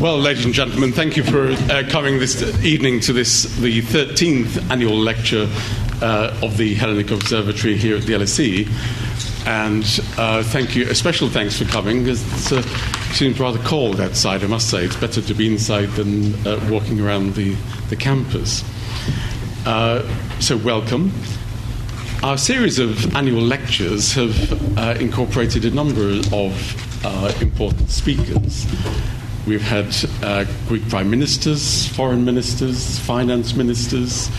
Well, ladies and gentlemen, thank you for uh, coming this evening to this, the 13th annual lecture uh, of the Hellenic Observatory here at the LSE. And uh, thank you, a special thanks for coming. It seems rather cold outside, I must say. It's better to be inside than uh, walking around the, the campus. Uh, so, welcome. Our series of annual lectures have uh, incorporated a number of important speakers. We've had uh, Greek prime ministers, foreign ministers, finance ministers.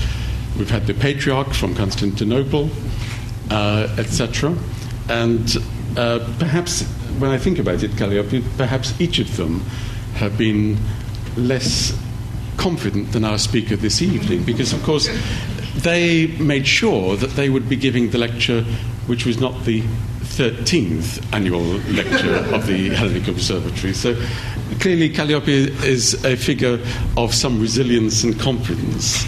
We've had the patriarch from Constantinople, uh, etc. And uh, perhaps, when I think about it, Calliope, perhaps each of them have been less confident than our speaker this evening, because, of course, they made sure that they would be giving the lecture which was not the 13th annual lecture of the Hellenic Observatory. So clearly, Calliope is a figure of some resilience and confidence.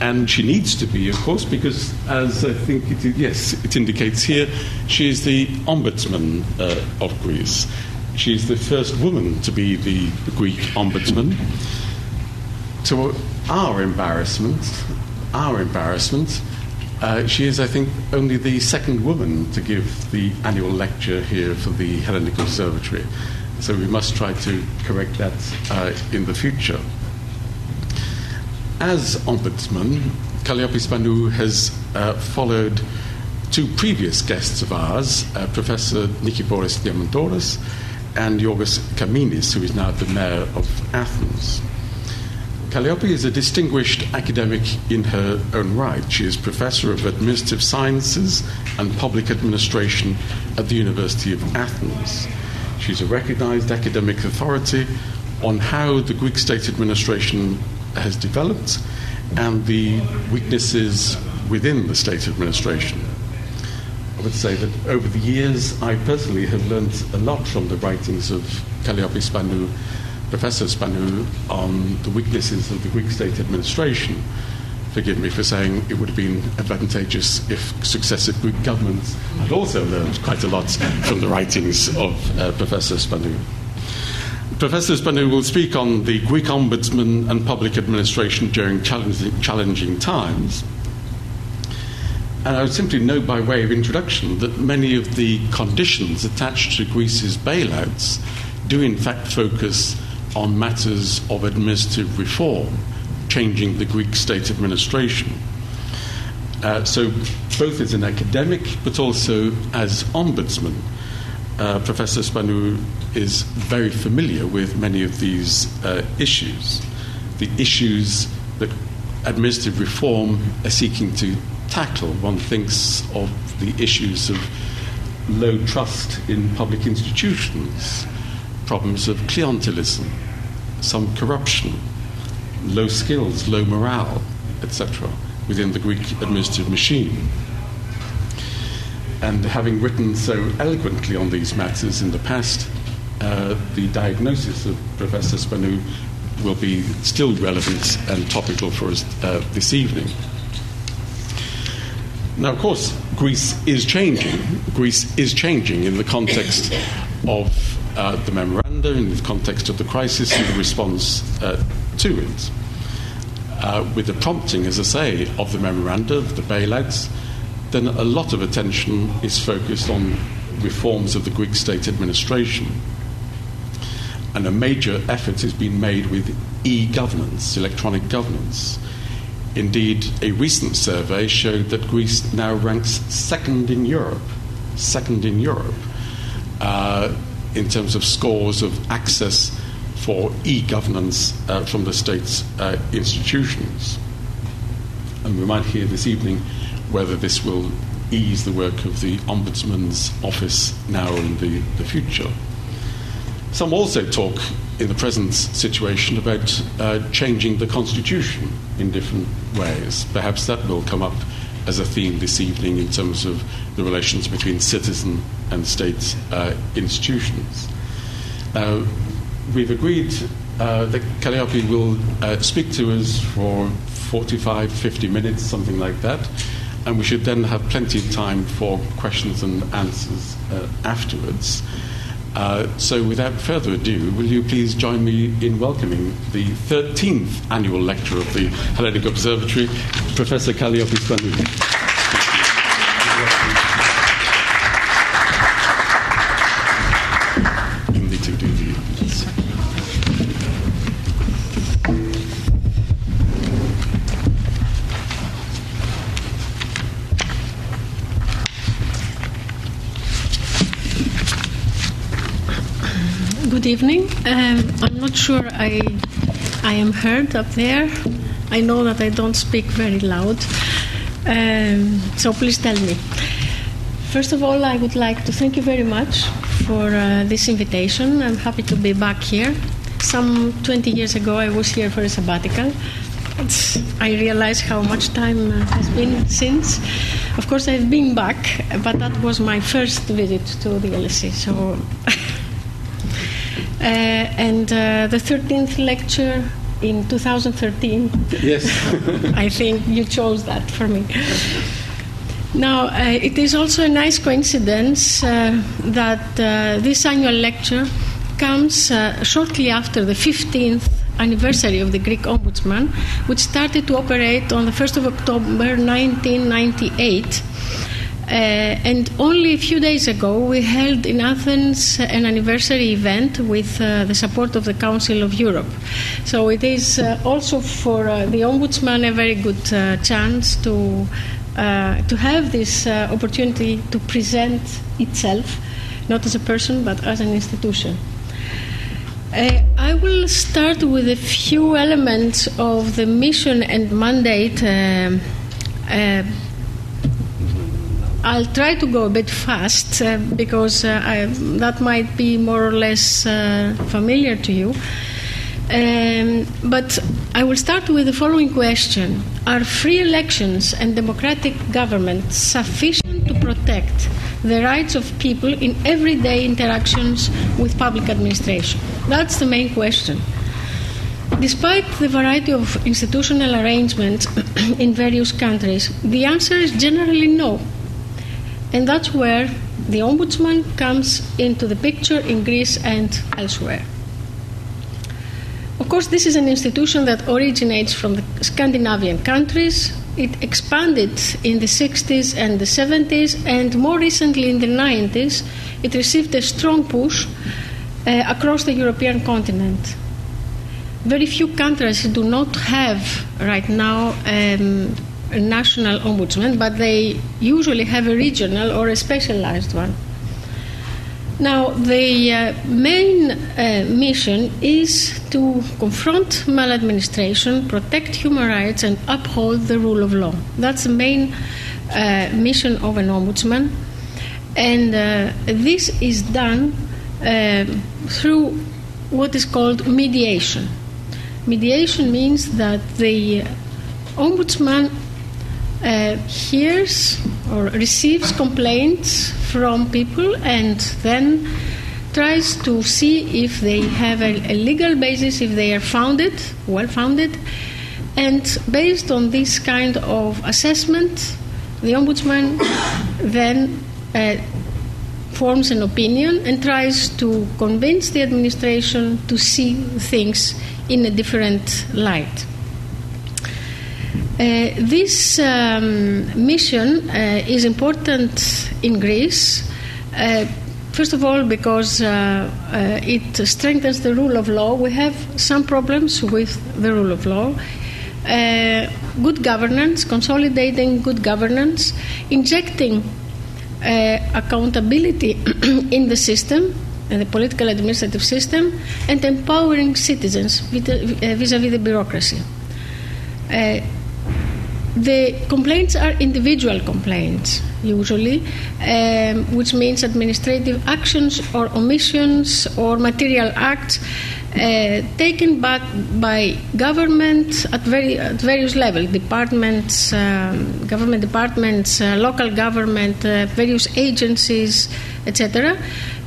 And she needs to be, of course, because, as I think it, yes, it indicates here, she is the ombudsman uh, of Greece. She is the first woman to be the Greek ombudsman. To our embarrassment, our embarrassment, uh, she is, I think, only the second woman to give the annual lecture here for the Hellenic Observatory. So we must try to correct that uh, in the future. As Ombudsman, Calliope Spanou has uh, followed two previous guests of ours, uh, Professor Nikiforos Diamandouros and Yorgos Kaminis, who is now the mayor of Athens. Calliope is a distinguished academic in her own right. She is Professor of Administrative Sciences and Public Administration at the University of Athens. She's a recognized academic authority on how the Greek state administration has developed and the weaknesses within the state administration. I would say that over the years, I personally have learned a lot from the writings of Calliope Spanou Professor Spanou on the weaknesses of the Greek state administration. Forgive me for saying it would have been advantageous if successive Greek governments had also learned quite a lot from the writings of uh, Professor Spanou. Professor Spanou will speak on the Greek ombudsman and public administration during challenging, challenging times. And I would simply note by way of introduction that many of the conditions attached to Greece's bailouts do in fact focus on matters of administrative reform, changing the Greek state administration. Uh, so, both as an academic but also as ombudsman, uh, Professor Spanou is very familiar with many of these uh, issues. The issues that administrative reform are seeking to tackle. One thinks of the issues of low trust in public institutions, problems of clientelism, some corruption, low skills, low morale, etc., within the Greek administrative machine. And having written so eloquently on these matters in the past, uh, the diagnosis of Professor Spanou will be still relevant and topical for us uh, this evening. Now, of course, Greece is changing. Greece is changing in the context of uh, the in the context of the crisis and the response uh, to it. Uh, with the prompting, as I say, of the memoranda, of the bailouts, then a lot of attention is focused on reforms of the Greek state administration. And a major effort has been made with e governance, electronic governance. Indeed, a recent survey showed that Greece now ranks second in Europe, second in Europe, uh, in terms of scores of access for e governance uh, from the state's uh, institutions. And we might hear this evening whether this will ease the work of the Ombudsman's office now and the, the future. Some also talk in the present situation about uh, changing the constitution in different ways. Perhaps that will come up as a theme this evening in terms of the relations between citizen and state uh, institutions. Uh, we've agreed uh, that Calliope will uh, speak to us for 45, 50 minutes, something like that, and we should then have plenty of time for questions and answers afterwards. Uh, so, without further ado, will you please join me in welcoming the 13th annual lecturer of the Hellenic Observatory, Professor Kalliopi Spanou. Good evening. Um, I'm not sure I, I am heard up there. I know that I don't speak very loud. Um, so please tell me. First of all, I would like to thank you very much for uh, this invitation. I'm happy to be back here. Some 20 years ago, I was here for a sabbatical. It's, I realize how much time uh, has been since. Of course, I've been back, but that was my first visit to the LSE. So and uh, the 13th lecture in 2013. Yes. I think you chose that for me. Now, uh, it is also a nice coincidence uh, that uh, this annual lecture comes uh, shortly after the 15th anniversary of the Greek Ombudsman, which started to operate on the 1st of October 1998 uh, and only a few days ago, we held in Athens an anniversary event with uh, the support of the Council of Europe. So it is uh, also for uh, the Ombudsman a very good uh, chance to, uh, to have this opportunity to present itself, not as a person, but as an institution. I will start with a few elements of the mission and mandate um, I'll try to go a bit fast uh, because uh, I, that might be more or less uh, familiar to you. Um, but I will start with the following question Are free elections and democratic government sufficient to protect the rights of people in everyday interactions with public administration? That's the main question. Despite the variety of institutional arrangements in various countries, the answer is generally no. And that's where the ombudsman comes into the picture in Greece and elsewhere. Of course, this is an institution that originates from the Scandinavian countries. It expanded in the 60s and the 70s, and more recently in the 90s, it received a strong push uh, across the European continent. Very few countries do not have right now um, a national ombudsman, but they usually have a regional or a specialized one. Now, the uh, main uh, mission is to confront maladministration, protect human rights, and uphold the rule of law. That's the main uh, mission of an ombudsman. And uh, this is done uh, through what is called mediation. Mediation means that the ombudsman uh, hears or receives complaints from people and then tries to see if they have a, a legal basis, if they are founded, well founded, and based on this kind of assessment, the ombudsman then uh, forms an opinion and tries to convince the administration to see things in a different light. Uh, this um, mission uh, is important in Greece. Uh, first of all, because uh, uh, it strengthens the rule of law. We have some problems with the rule of law. Uh, good governance, consolidating good governance, injecting accountability in the system, in the political administrative system, and empowering citizens vis a vis the bureaucracy. The complaints are individual complaints, usually, um, which means administrative actions or omissions or material acts uh, taken back by government at, very, at various levels departments, um, government departments, uh, local government, uh, various agencies, etc.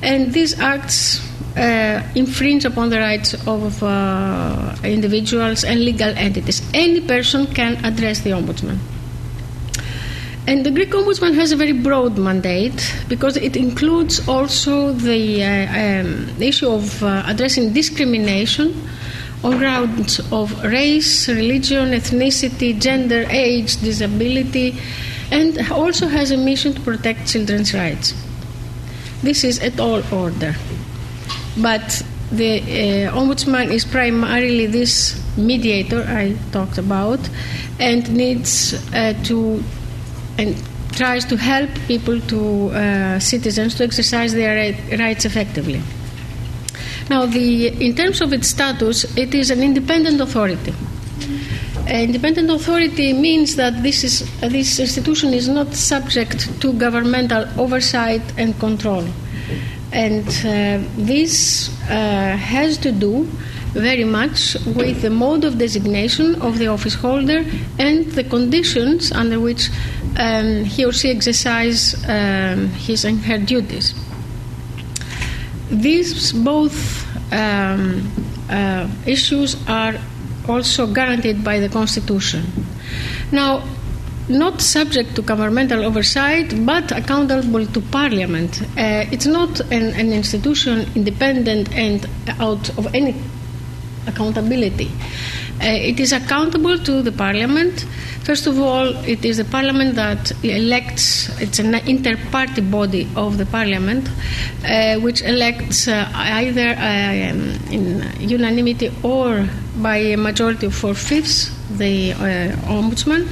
And these acts uh, infringe upon the rights of uh, individuals and legal entities. Any person can address the ombudsman. And the Greek Ombudsman has a very broad mandate because it includes also the uh, um, issue of uh, addressing discrimination on grounds of race, religion, ethnicity, gender, age, disability, and also has a mission to protect children's rights. This is at all order. But the uh, Ombudsman is primarily this mediator I talked about and needs uh, to and tries to help people to uh, citizens to exercise their rights effectively. Now, the, in terms of its status, it is an independent authority. Independent authority means that this, is, uh, this institution is not subject to governmental oversight and control. And uh, this uh, has to do very much with the mode of designation of the office holder and the conditions under which um, he or she exercises um, his and her duties. These both um, uh, issues are also guaranteed by the Constitution. Now, not subject to governmental oversight but accountable to Parliament. Uh, it's not an, an, institution independent and out of any accountability. Uh, it is accountable to the Parliament. First of all, it is the Parliament that elects, it's an inter party body of the Parliament, uh, which elects uh, either um, in unanimity or by a majority of four fifths the uh, Ombudsman.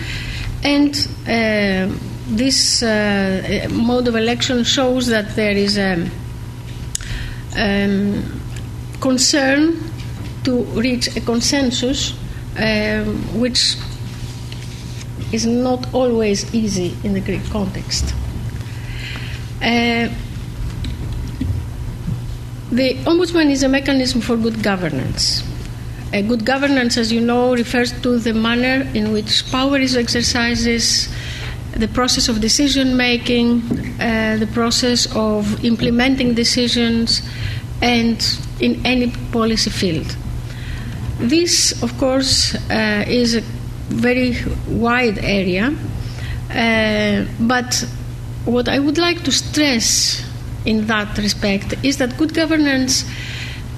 And uh, this uh, mode of election shows that there is a um, concern to reach a consensus, um, which is not always easy in the Greek context. Uh, the Ombudsman is a mechanism for good governance. Uh, good governance, as you know, refers to the manner in which power is exercised, the process of decision making, uh, the process of implementing decisions, and in any policy field. This, of course, uh, is a very wide area, uh, but what I would like to stress in that respect is that good governance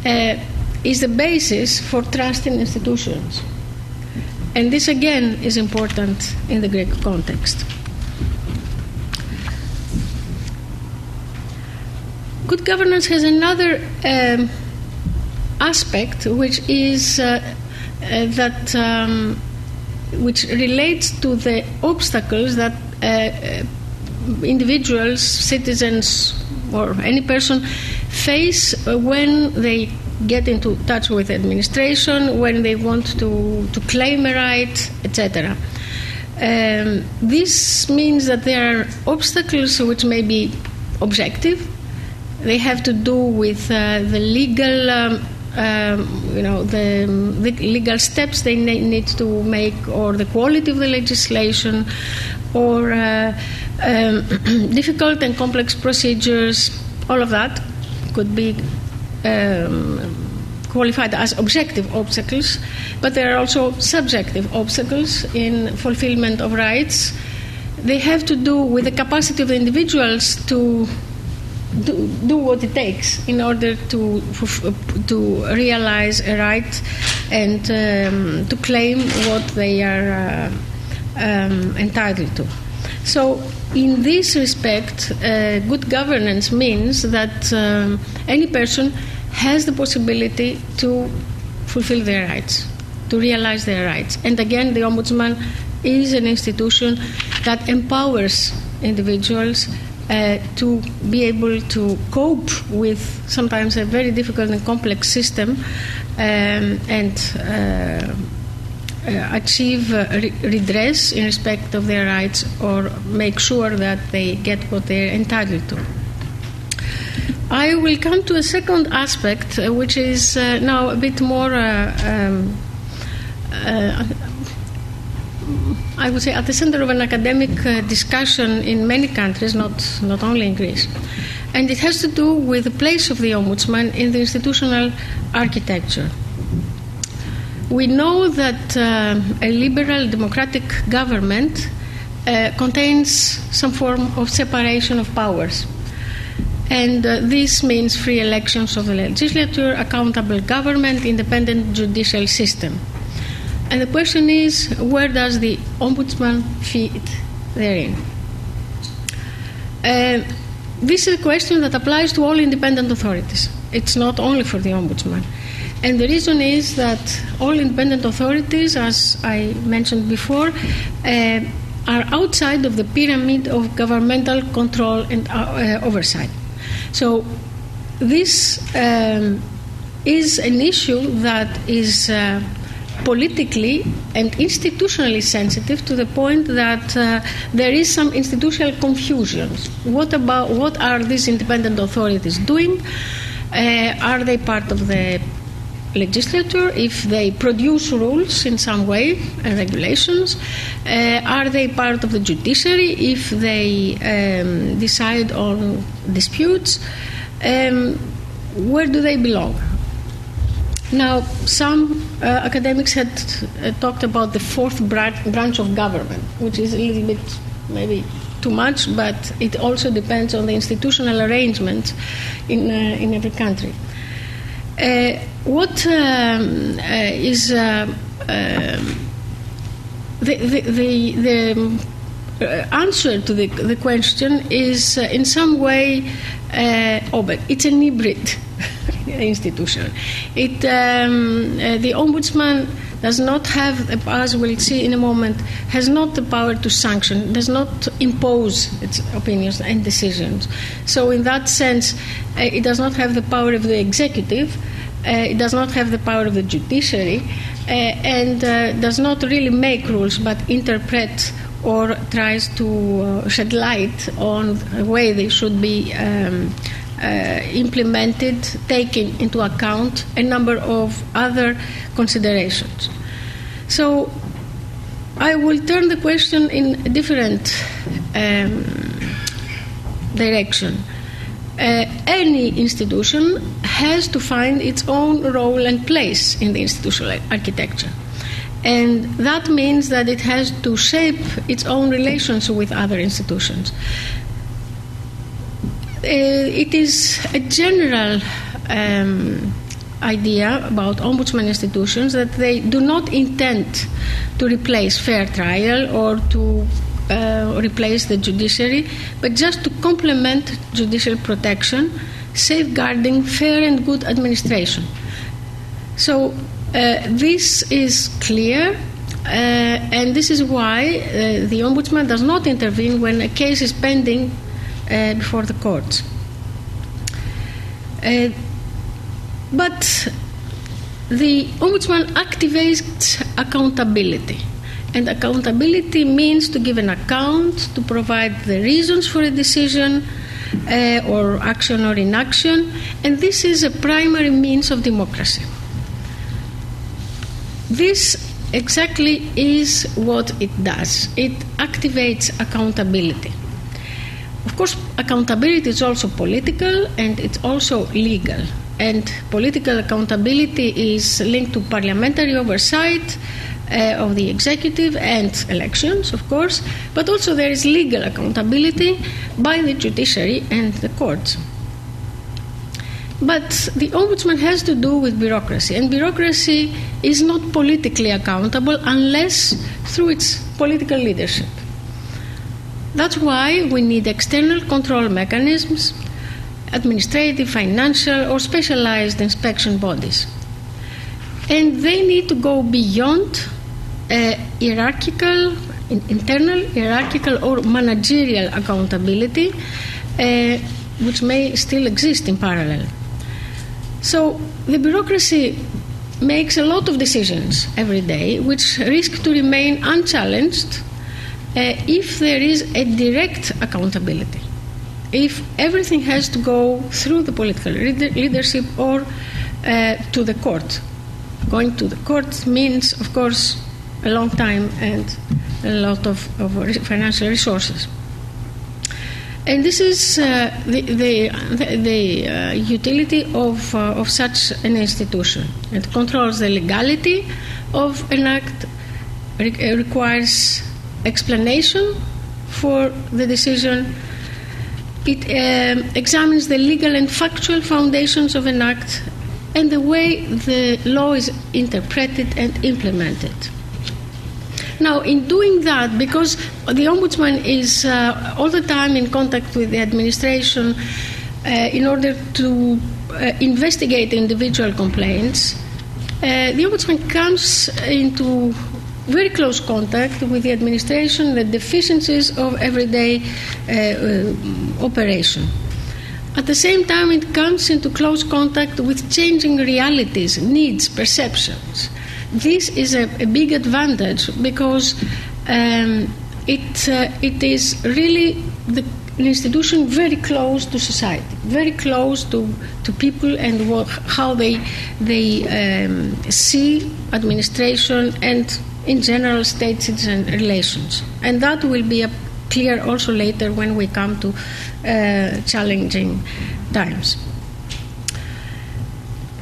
uh, is the basis for trust in institutions. And this again is important in the Greek context. Good governance has another um, aspect, which is uh, uh, that um, which relates to the obstacles that uh, uh, individuals, citizens, or any person face when they get into touch with administration, when they want to, to claim a right, etc. Um, this means that there are obstacles which may be objective. They have to do with uh, the legal um, um, you know the, the, legal steps they need to make, or the quality of the legislation, or uh, um, difficult and complex procedures. All of that could be um, qualified as objective obstacles, but there are also subjective obstacles in fulfillment of rights. They have to do with the capacity of the individuals to do, do what it takes in order to to realize a right and um, to claim what they are uh, um, entitled to. So, in this respect, uh, good governance means that um, any person has the possibility to fulfill their rights, to realize their rights. And again, the Ombudsman is an institution that empowers individuals uh, to be able to cope with sometimes a very difficult and complex system um, and uh, achieve re- redress in respect of their rights or make sure that they get what they're entitled to. I will come to a second aspect, uh, which is uh, now a bit more um, I would say, at the center of an academic uh, discussion in many countries, not, not only in Greece. And it has to do with the place of the ombudsman in the institutional architecture. We know that uh, a liberal democratic government uh, contains some form of separation of powers. And uh, this means free elections of the legislature, accountable government, independent judicial system. And the question is where does the ombudsman fit therein? Uh, this is a question that applies to all independent authorities. It's not only for the ombudsman. And the reason is that all independent authorities, as I mentioned before, uh, are outside of the pyramid of governmental control and uh, uh oversight. So, this um, is an issue that is uh, politically and institutionally sensitive to the point that uh, there is some institutional confusion. What about what are these independent authorities doing? Uh, are they part of the legislature if they produce rules in some way and regulations? Uh, are they part of the judiciary if they um, decide on disputes? Um, where do they belong? Now, some uh, academics had uh, talked about the fourth branch of government, which is a little bit maybe too much, but it also depends on the institutional arrangements in, uh, in every country. Uh, what um, uh, is uh, um, the, the, the, the answer to the, the question is in some way, oh, but it's an hybrid institution. It, um, uh, the ombudsman does not have, as we'll see in a moment, has not the power to sanction, does not impose its opinions and decisions. So, in that sense, uh, it does not have the power of the executive, uh, it does not have the power of the judiciary, uh, and uh, does not really make rules but interpret or tries to shed light on the way they should be. Um, uh, implemented, taking into account a number of other considerations. So I will turn the question in a different um, direction. Uh, any institution has to find its own role and place in the institutional architecture. And that means that it has to shape its own relations with other institutions. Uh, it is a general um, idea about ombudsman institutions that they do not intend to replace fair trial or to uh, replace the judiciary, but just to complement judicial protection, safeguarding fair and good administration. So, uh, this is clear, uh, and this is why uh, the Ombudsman does not intervene when a case is pending before the courts. Uh, but the ombudsman activates accountability. And accountability means to give an account, to provide the reasons for a decision uh, or action or inaction, and this is a primary means of democracy. This exactly is what it does it activates accountability. Of course, accountability is also political and it's also legal. And political accountability is linked to parliamentary oversight uh, of the executive and elections, of course, but also there is legal accountability by the judiciary and the courts. But the ombudsman has to do with bureaucracy, and bureaucracy is not politically accountable unless through its political leadership. That's why we need external control mechanisms, administrative, financial, or specialized inspection bodies. And they need to go beyond uh, hierarchical, internal hierarchical or managerial accountability, uh, which may still exist in parallel. So the bureaucracy makes a lot of decisions every day which risk to remain unchallenged if there is a direct accountability, if everything has to go through the political leadership or uh, to the court. Going to the court means, of course, a long time and a lot of, of financial resources. And this is uh, the, the, the uh, utility of, uh, of such an institution. It controls the legality of an act, re- requires explanation for the decision. It uh, examines the legal and factual foundations of an act and the way the law is interpreted and implemented. Now, in doing that, because the ombudsman is uh, all the time in contact with the administration uh, in order to uh, investigate individual complaints, uh, the ombudsman comes into very close contact with the administration, the deficiencies of everyday uh, uh, operation. At the same time, it comes into close contact with changing realities, needs, perceptions. This is a, a big advantage because um, it, uh, it is really the, an institution very close to society, very close to, to people and what, how they, they um, see administration and, in general, state citizen relations. And that will be clear also later when we come to uh, challenging times.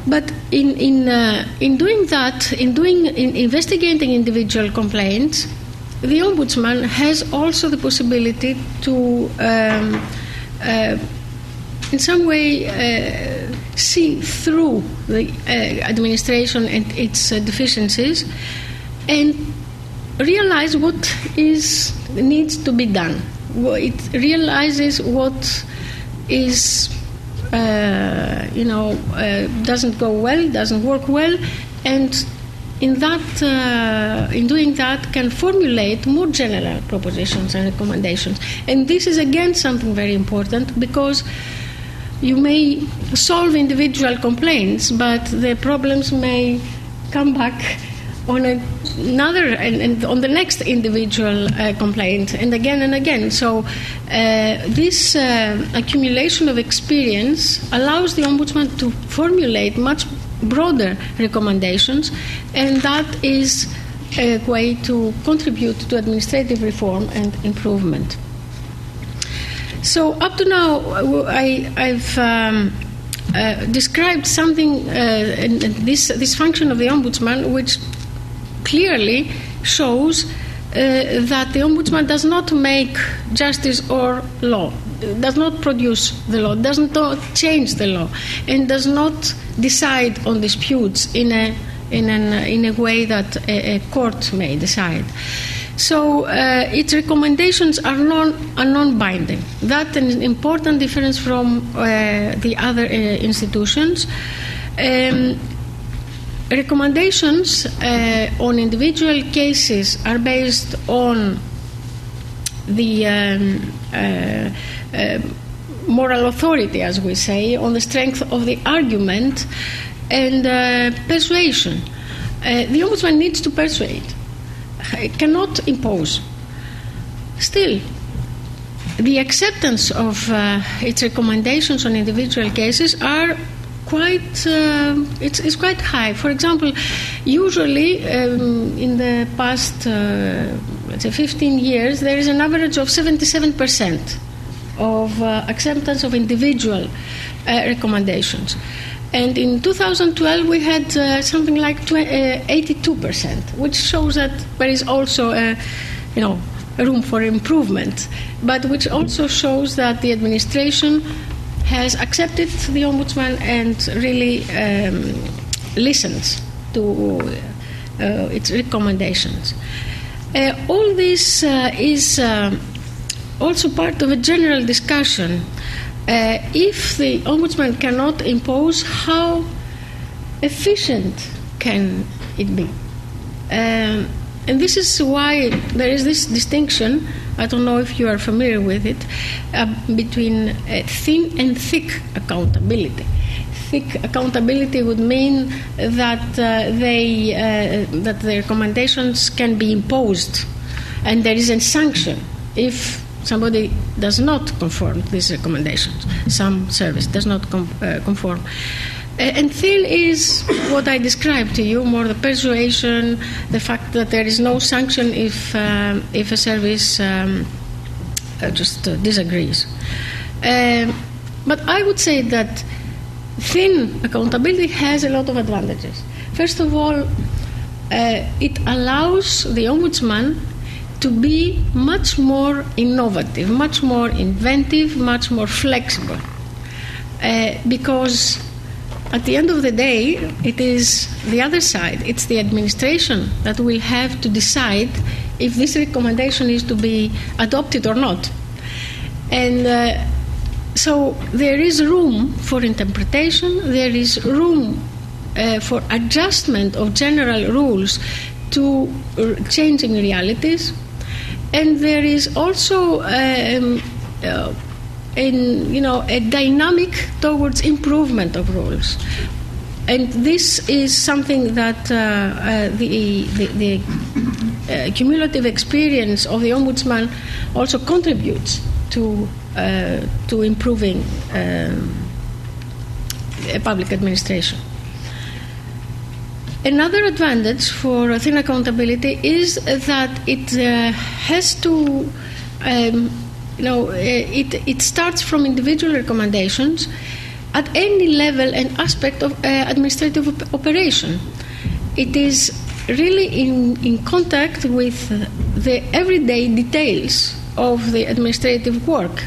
But in, in, uh, in doing that, in, doing, in investigating individual complaints, the ombudsman has also the possibility to, um, uh, in some way, uh, see through the uh, administration and its uh, deficiencies and realize what is needs to be done. It realizes what is uh, you know, uh, doesn't go well, doesn't work well, and in that, uh, in doing that, can formulate more general propositions and recommendations. And this is again something very important because you may solve individual complaints, but the problems may come back on another and, and, on the next individual uh, complaint and again and again. So uh, this uh, accumulation of experience allows the ombudsman to formulate much broader recommendations, and that is a way to contribute to administrative reform and improvement. So up to now, I, have um, uh, described something, uh, this, this function of the ombudsman, which clearly shows uh, that the ombudsman does not make justice or law, does not produce the law, does not change the law, and does not decide on disputes in a in, an, in a way that a, a court may decide. So uh, its recommendations are non are non-binding. That's an important difference from uh, the other uh, institutions. Um, recommendations uh, on individual cases are based on the um, uh, uh, moral authority, as we say, on the strength of the argument and uh, persuasion. Uh, the ombudsman needs to persuade, it cannot impose. Still, the acceptance of uh, its recommendations on individual cases are quite uh, it's, it's quite high. For example, usually um, in the past uh, let's say 15 years, there is an average of 77 percent of uh, acceptance of individual uh, recommendations. And in 2012, we had uh, something like 82 uh, percent, which shows that there is also a, you know, room for improvement, but which also shows that the administration has accepted the ombudsman and really um, listens to uh, its recommendations. Uh, all this uh, is uh, also part of a general discussion. Uh, if the ombudsman cannot impose, how efficient can it be? Um, and this is why there is this distinction I don't know if you are familiar with it, uh, between uh, thin and thick accountability. Thick accountability would mean that uh, they uh, that the recommendations can be imposed, and there is a sanction if somebody does not conform to these recommendations. Some service does not com- uh, conform. And thin is what I described to you more the persuasion, the fact that there is no sanction if, uh, if a service um, uh, just uh, disagrees. Um, but I would say that thin accountability has a lot of advantages. First of all, uh, it allows the ombudsman to be much more innovative, much more inventive, much more flexible. Uh, because at the end of the day, it is the other side, it's the administration that will have to decide if this recommendation is to be adopted or not. And uh, so there is room for interpretation, there is room uh, for adjustment of general rules to changing realities, and there is also um, uh, in, you know, a dynamic towards improvement of rules. And this is something that uh, uh, the, the, the uh, cumulative experience of the Ombudsman also contributes to, uh, to improving um, public administration. Another advantage for thin accountability is that it uh, has to um, you know, eh, it, it starts from individual recommendations at any level and aspect of uh, administrative op- operation. It is really in, in contact with the everyday details of the administrative work.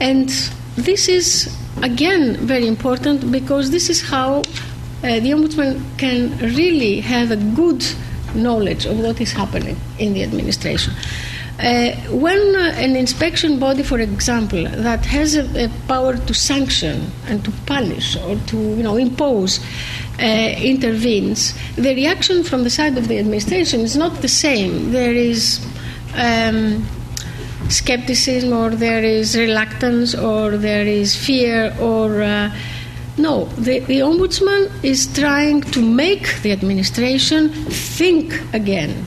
And this is, again, very important because this is how uh, the Ombudsman can really have a good knowledge of what is happening in the administration. Uh, when uh, an inspection body, for example, that has a, a, power to sanction and to punish or to you know impose uh, intervenes, the reaction from the side of the administration is not the same. There is um, skepticism, or there is reluctance, or there is fear, or uh, no, the, the, ombudsman is trying to make the administration think again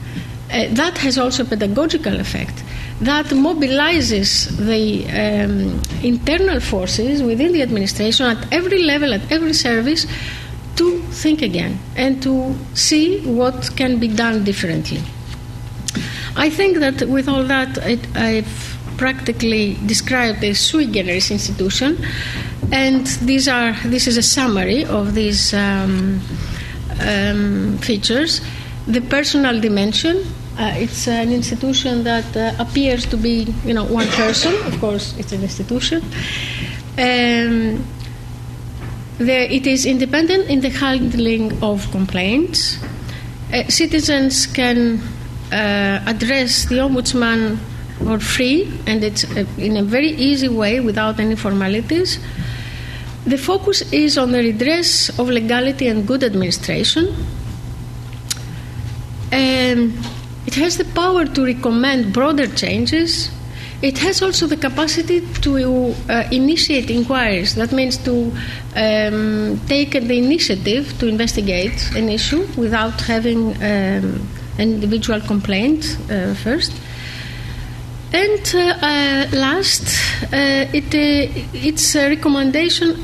uh, that has also a pedagogical effect. That mobilizes the um, internal forces within the administration at every level, at every service, to think again and to see what can be done differently. I think that with all that, it, I've practically described a sui generis institution, and these are this is a summary of these um, um, features. The personal dimension, uh, it's an institution that uh, appears to be, you know, one person. Of course, it's an institution. Um, there, it is independent in the handling of complaints. Uh, citizens can uh, address the ombudsman for free, and it's uh, in a very easy way without any formalities. The focus is on the redress of legality and good administration. Um, it has the power to recommend broader changes. It has also the capacity to uh, initiate inquiries. That means to um, take the initiative to investigate an issue without having um, an individual complaint uh, first. And uh, uh last, uh, it, uh, its recommendation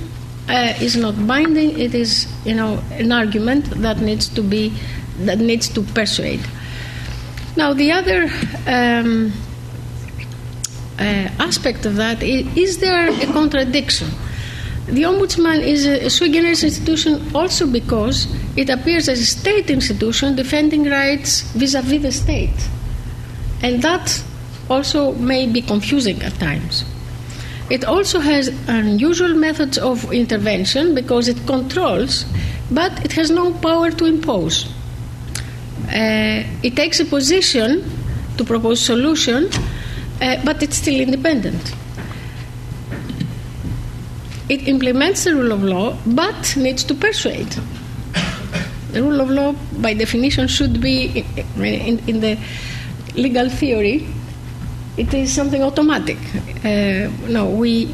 is not binding. It is, you know, an argument that needs to be that needs to persuade. Now, the other um, uh, aspect of that is, is there a contradiction? The Ombudsman is a, a sui generis institution also because it appears as a state institution defending rights vis a vis the state. And that also may be confusing at times. It also has unusual methods of intervention because it controls, but it has no power to impose uh, it takes a position to propose a solution, uh, but it's still independent. It implements the rule of law, but needs to persuade. The rule of law, by definition, should be in, in the legal theory. It is something automatic. Uh, no, we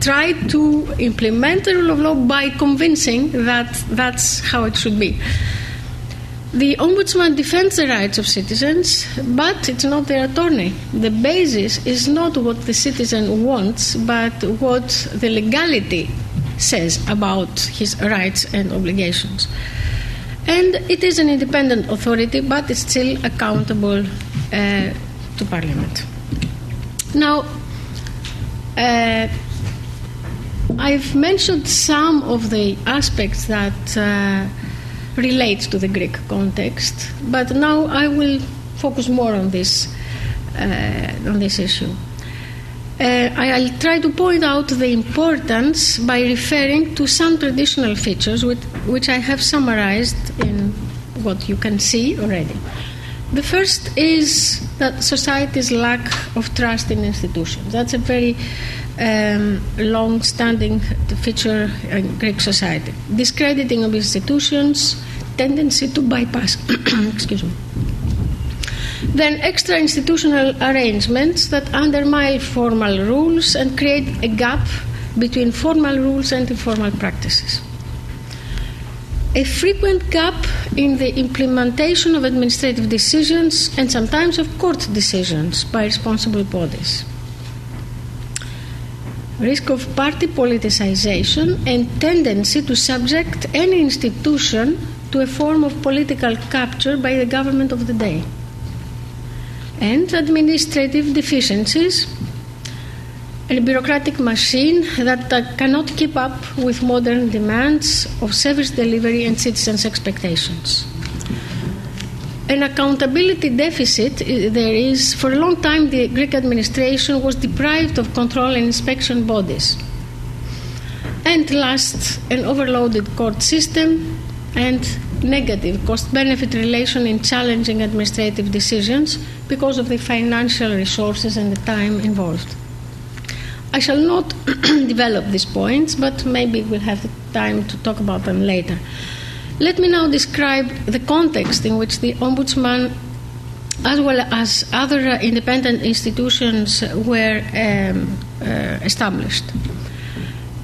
try to implement the rule of law by convincing that that's how it should be. The Ombudsman defends the rights of citizens, but it's not their attorney. The basis is not what the citizen wants, but what the legality says about his rights and obligations. And it is an independent authority, but it's still accountable uh, to Parliament. Now, uh, I've mentioned some of the aspects that. Uh, relates to the Greek context. But now I will focus more on this uh, on this issue. Uh, I'll try to point out the importance by referring to some traditional features which, which I have summarized in what you can see already. The first is that society's lack of trust in institutions. That's a very um, long standing feature in Greek society. Discrediting of institutions, tendency to bypass, excuse me then extra institutional arrangements that undermine formal rules and create a gap between formal rules and informal practices. A frequent gap in the implementation of administrative decisions and sometimes of court decisions by responsible bodies. Risk of party politicization and tendency to subject any institution to a form of political capture by the government of the day and administrative deficiencies, a bureaucratic machine that uh, cannot keep up with modern demands of service delivery and citizens' expectations. An accountability deficit uh, there is. For a long time, the Greek administration was deprived of control and inspection bodies. And last, an overloaded court system and negative cost benefit relation in challenging administrative decisions because of the financial resources and the time involved. I shall not develop these points, but maybe we'll have the time to talk about them later. Let me now describe the context in which the Ombudsman, as well as other independent institutions, were um, uh, established.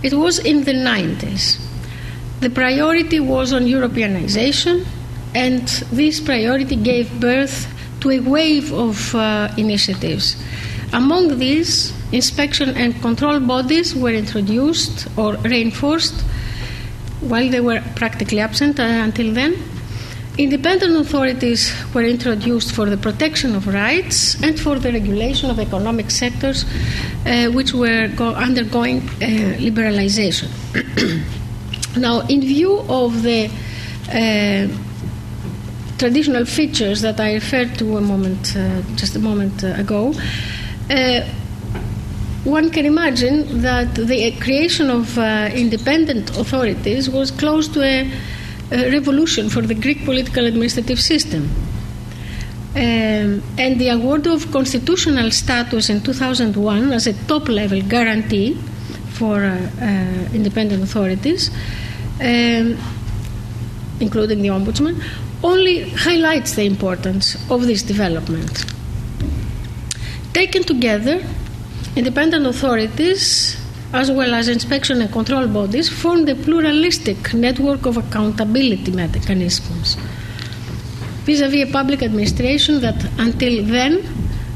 It was in the 90s. The priority was on Europeanization, and this priority gave birth to a wave of uh, initiatives. Among these, inspection and control bodies were introduced or reinforced while they were practically absent uh, until then. Independent authorities were introduced for the protection of rights and for the regulation of economic sectors uh, which were go- undergoing uh, liberalization. now, in view of the traditional features that I referred to a moment, uh, just a moment ago, uh, one can imagine that the creation of uh, independent authorities was close to a, a, revolution for the Greek political administrative system. Um, and the award of constitutional status in 2001 as a top level guarantee for uh, uh, independent authorities, um, including the Ombudsman, only highlights the importance of this development. Taken together, independent authorities as well as inspection and control bodies form the pluralistic network of accountability mechanisms vis-à-vis a public administration that until then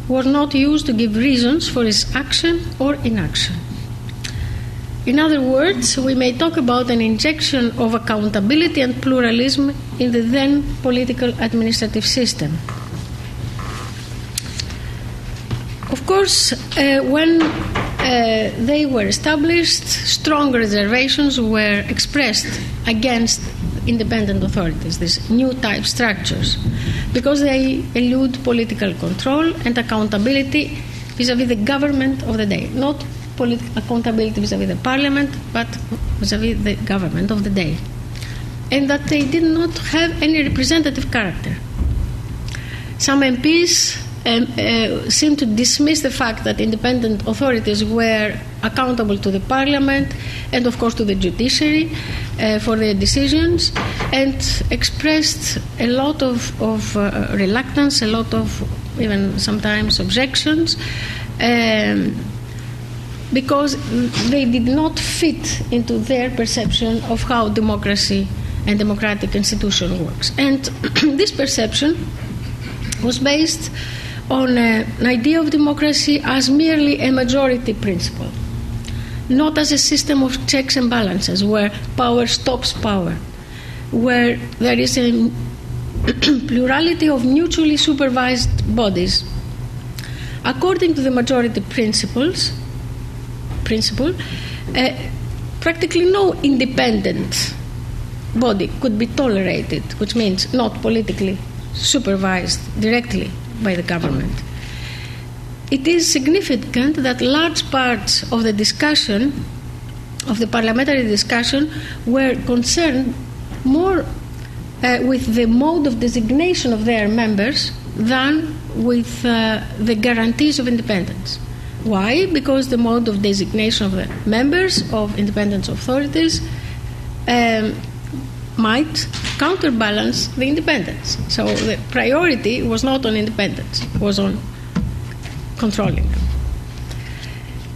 was not used to give reasons for its action or inaction. In other words, we may talk about an injection of accountability and pluralism in the then political administrative system. Of course, uh, when uh, they were established, strong reservations were expressed against independent authorities, these new type structures, because they elude political control and accountability vis a vis the government of the day, not polit- accountability vis-à-vis the parliament, but vis-à-vis the government of the day, and that they did not have any representative character. Some MPs um, uh, seem to dismiss the fact that independent authorities were accountable to the parliament and, of course, to the judiciary uh, for their decisions and expressed a lot of, of uh, reluctance, a lot of even sometimes objections. Um, because they did not fit into their perception of how democracy and democratic institution works. And this perception was based on a, an idea of democracy as merely a majority principle, not as a system of checks and balances where power stops power, where there is a plurality of mutually supervised bodies. According to the majority principles, principle, uh, practically no independent body could be tolerated, which means not politically supervised directly by the government. It is significant that large parts of the discussion, of the parliamentary discussion, were concerned more uh, with the mode of designation of their members than with uh, the guarantees of independence. Why? Because the mode of designation of the members of independent authorities um, might counterbalance the independence. So the priority was not on independence, it was on controlling them.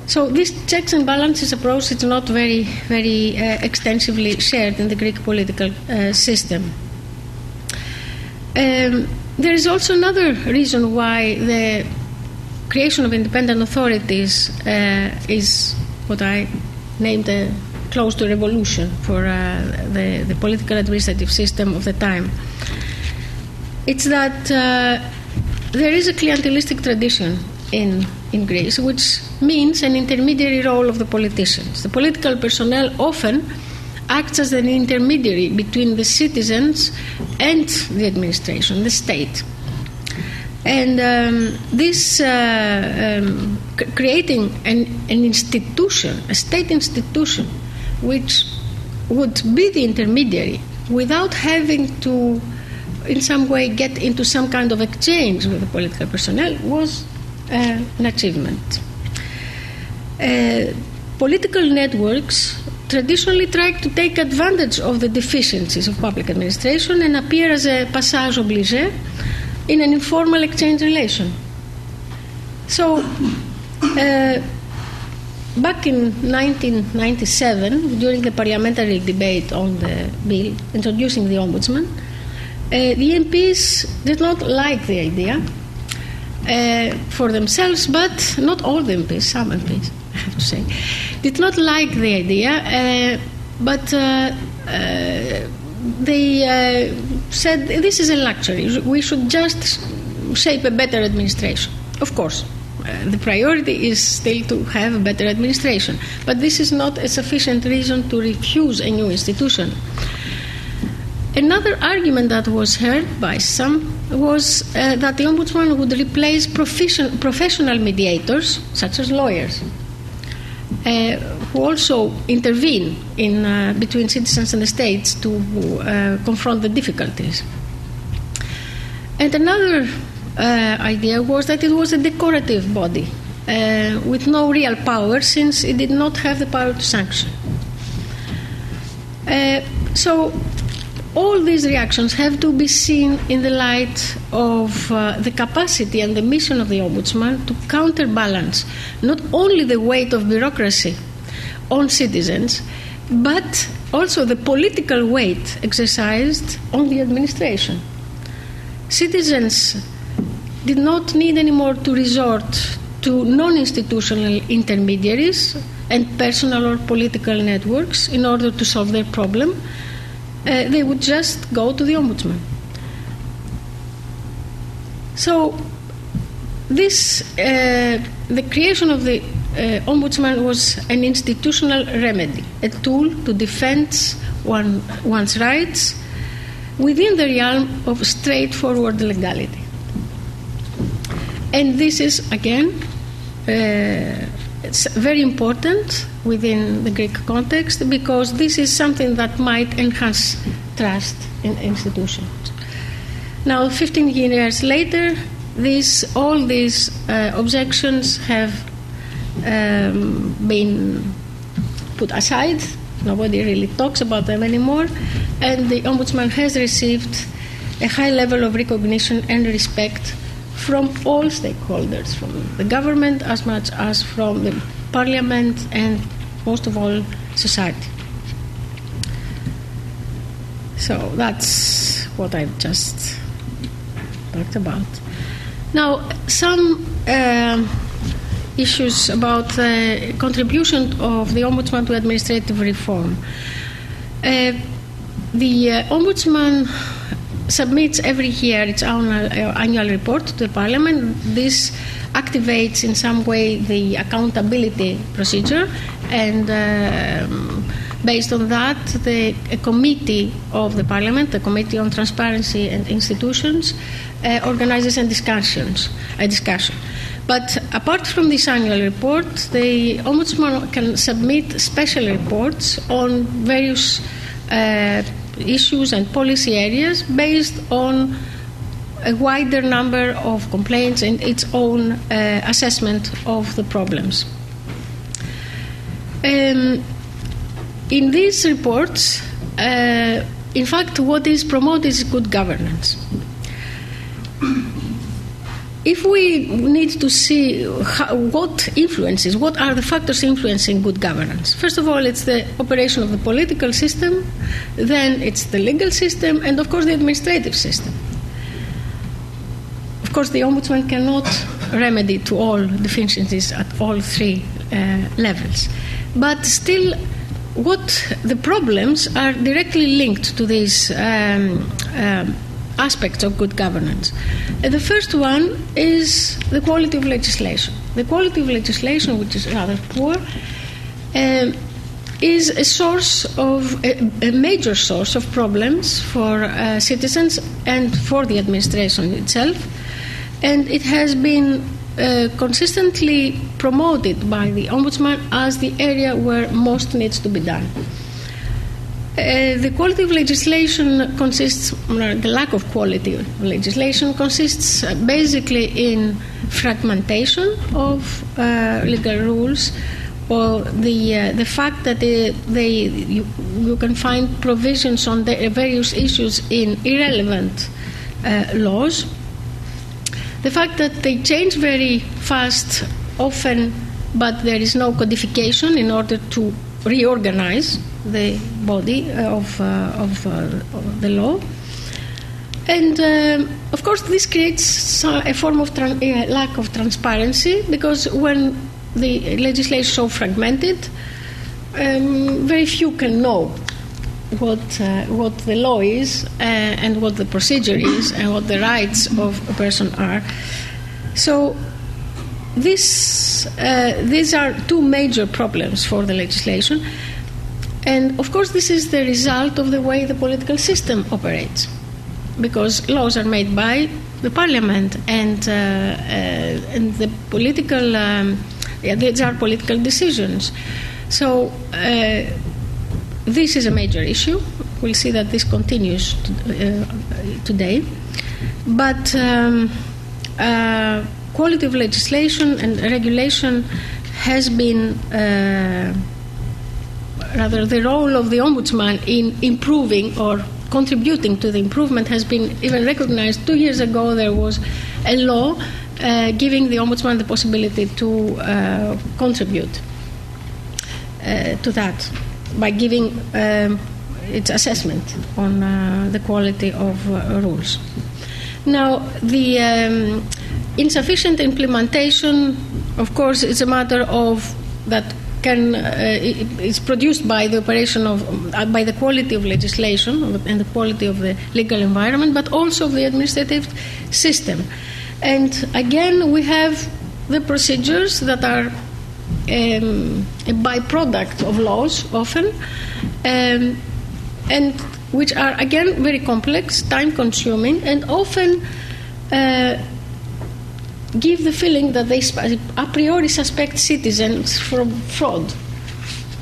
So this checks and balances approach is not very, very uh, extensively shared in the Greek political uh, system. Um, there is also another reason why the creation of independent authorities uh, is what I named a close to revolution for uh, the, the political administrative system of the time. It's that uh, there is a clientelistic tradition in, in Greece, which means an intermediary role of the politicians. The political personnel often acts as an intermediary between the citizens and the administration, the state. And um, this uh, um, creating an, an institution, a state institution, which would be the intermediary without having to, in some way, get into some kind of exchange with the political personnel was uh, an achievement. Uh, political networks traditionally tried to take advantage of the deficiencies of public administration and appear as a passage obligé in an informal exchange relation. So, uh, back in 1997, during the parliamentary debate on the bill introducing the ombudsman, uh, the MPs did not like the idea uh, for themselves, but not all the MPs, some MPs, I have to say, did not like the idea, uh, but uh, uh, they uh, said this is a luxury. We should just shape a better administration. Of course, the priority is still to have a better administration, but this is not a sufficient reason to refuse a new institution. Another argument that was heard by some was uh, that the ombudsman would replace profession, professional mediators, such as lawyers, uh, who also intervene in, uh, between citizens and the states to uh, confront the difficulties. And another uh, idea was that it was a decorative body uh, with no real power since it did not have the power to sanction. so all these reactions have to be seen in the light of uh, the capacity and the mission of the Ombudsman to counterbalance not only the weight of bureaucracy on citizens, but also the political weight exercised on the administration. Citizens did not need anymore to resort to non institutional intermediaries and personal or political networks in order to solve their problem uh, they would just go to the ombudsman. So, this uh, the creation of the uh, ombudsman was an institutional remedy, a tool to defend one, one's rights within the realm of straightforward legality. And this is again uh, very important within the Greek context because this is something that might enhance trust in institutions. Now, 15 years later, these, all these uh, objections have um, been put aside. Nobody really talks about them anymore, and the Ombudsman has received a high level of recognition and respect from all stakeholders, from the government as much as from the parliament and most of all society. So that's what I've just talked about. Now, some uh, issues about the contribution of the Ombudsman to administrative reform. Uh, the uh, Ombudsman submits every year its annual, uh, annual report to the Parliament. This activates in some way the accountability procedure and um, Based on that, the committee of the Parliament, the Committee on Transparency and Institutions, uh, organizes a discussions, a discussion. But apart from this annual report, the Ombudsman can submit special reports on various uh, issues and policy areas based on a wider number of complaints and its own uh, assessment of the problems. Um, in these reports, uh, in fact, what is promoted is good governance. If we need to see how, what influences, what are the factors influencing good governance? First of all, it's the operation of the political system, then it's the legal system, and of course the administrative system. Of course, the ombudsman cannot remedy to all deficiencies at all three uh, levels, but still what the problems are directly linked to these um, um, aspects of good governance. Uh, the first one is the quality of legislation. The quality of legislation, which is rather poor, um, is a source of a, a, major source of problems for uh, citizens and for the administration itself, and it has been uh, consistently promoted by the Ombudsman as the area where most needs to be done. Uh, the quality of legislation consists, the lack of quality of legislation consists uh, basically in fragmentation of uh, legal rules or the, uh, the fact that they, they you, you, can find provisions on the various issues in irrelevant laws. The fact that they change very fast, often, but there is no codification in order to reorganize the body of, uh, of, uh, of, the law. And uh, of course, this creates a form of lack of transparency because when the legislation is so fragmented, um, very few can know what uh, what the law is uh, and what the procedure is and what the rights of a person are. So this uh, these are two major problems for the legislation, and of course this is the result of the way the political system operates, because laws are made by the parliament and uh, uh, and the political um, yeah, these are political decisions. So uh, this is a major issue. We'll see that this continues to, uh, today. But um, uh, quality of legislation and regulation has been uh, rather the role of the ombudsman in improving or contributing to the improvement has been even recognized. Two years ago, there was a law uh, giving the ombudsman the possibility to uh, contribute uh, to that by giving um, its assessment on uh, the quality of uh, rules. Now, the um, insufficient implementation, of course, is a matter of that can uh, is produced by the operation of uh, by the quality of legislation and the quality of the legal environment, but also of the administrative system. And again, we have the procedures that are um, a byproduct of laws often, um, and which are again very complex, time consuming, and often uh, give the feeling that they a priori suspect citizens from fraud,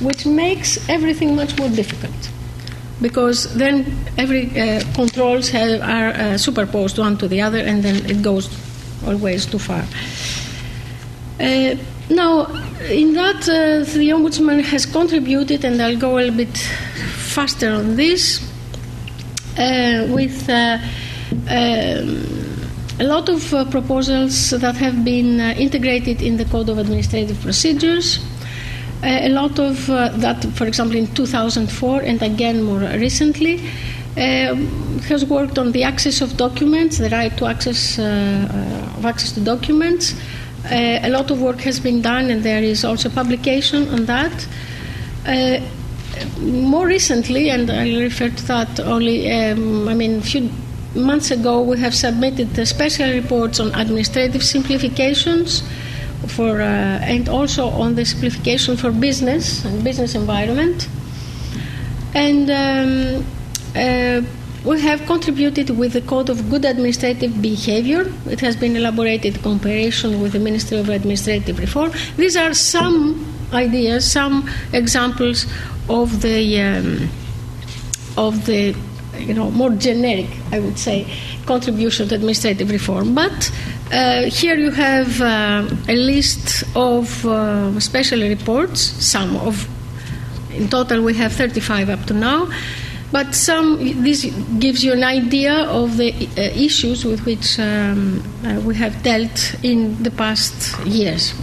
which makes everything much more difficult. Because then every uh, controls have, are uh, superposed one to the other, and then it goes always too far. Uh, now, in that, uh, the Ombudsman has contributed, and I'll go a little bit faster on this, uh, with uh, um, a lot of uh, proposals that have been uh, integrated in the Code of Administrative Procedures. Uh, a lot of that, for example, in 2004 and again more recently, has worked on the access of documents, the right to access of access to documents, uh, a lot of work has been done, and there is also publication on that. Uh, more recently, and I refer to that only, um, I mean, a few months ago, we have submitted special reports on administrative simplifications for, uh, and also on the simplification for business and business environment. And um, uh, we have contributed with the Code of Good Administrative Behavior. It has been elaborated in cooperation with the Ministry of Administrative Reform. These are some ideas, some examples of the um, of the you know more generic, I would say, contribution to administrative reform. But uh, here you have uh, a list of uh, special reports. Some of in total we have 35 up to now but some, this gives you an idea of the uh, issues with which um, uh, we have dealt in the past years.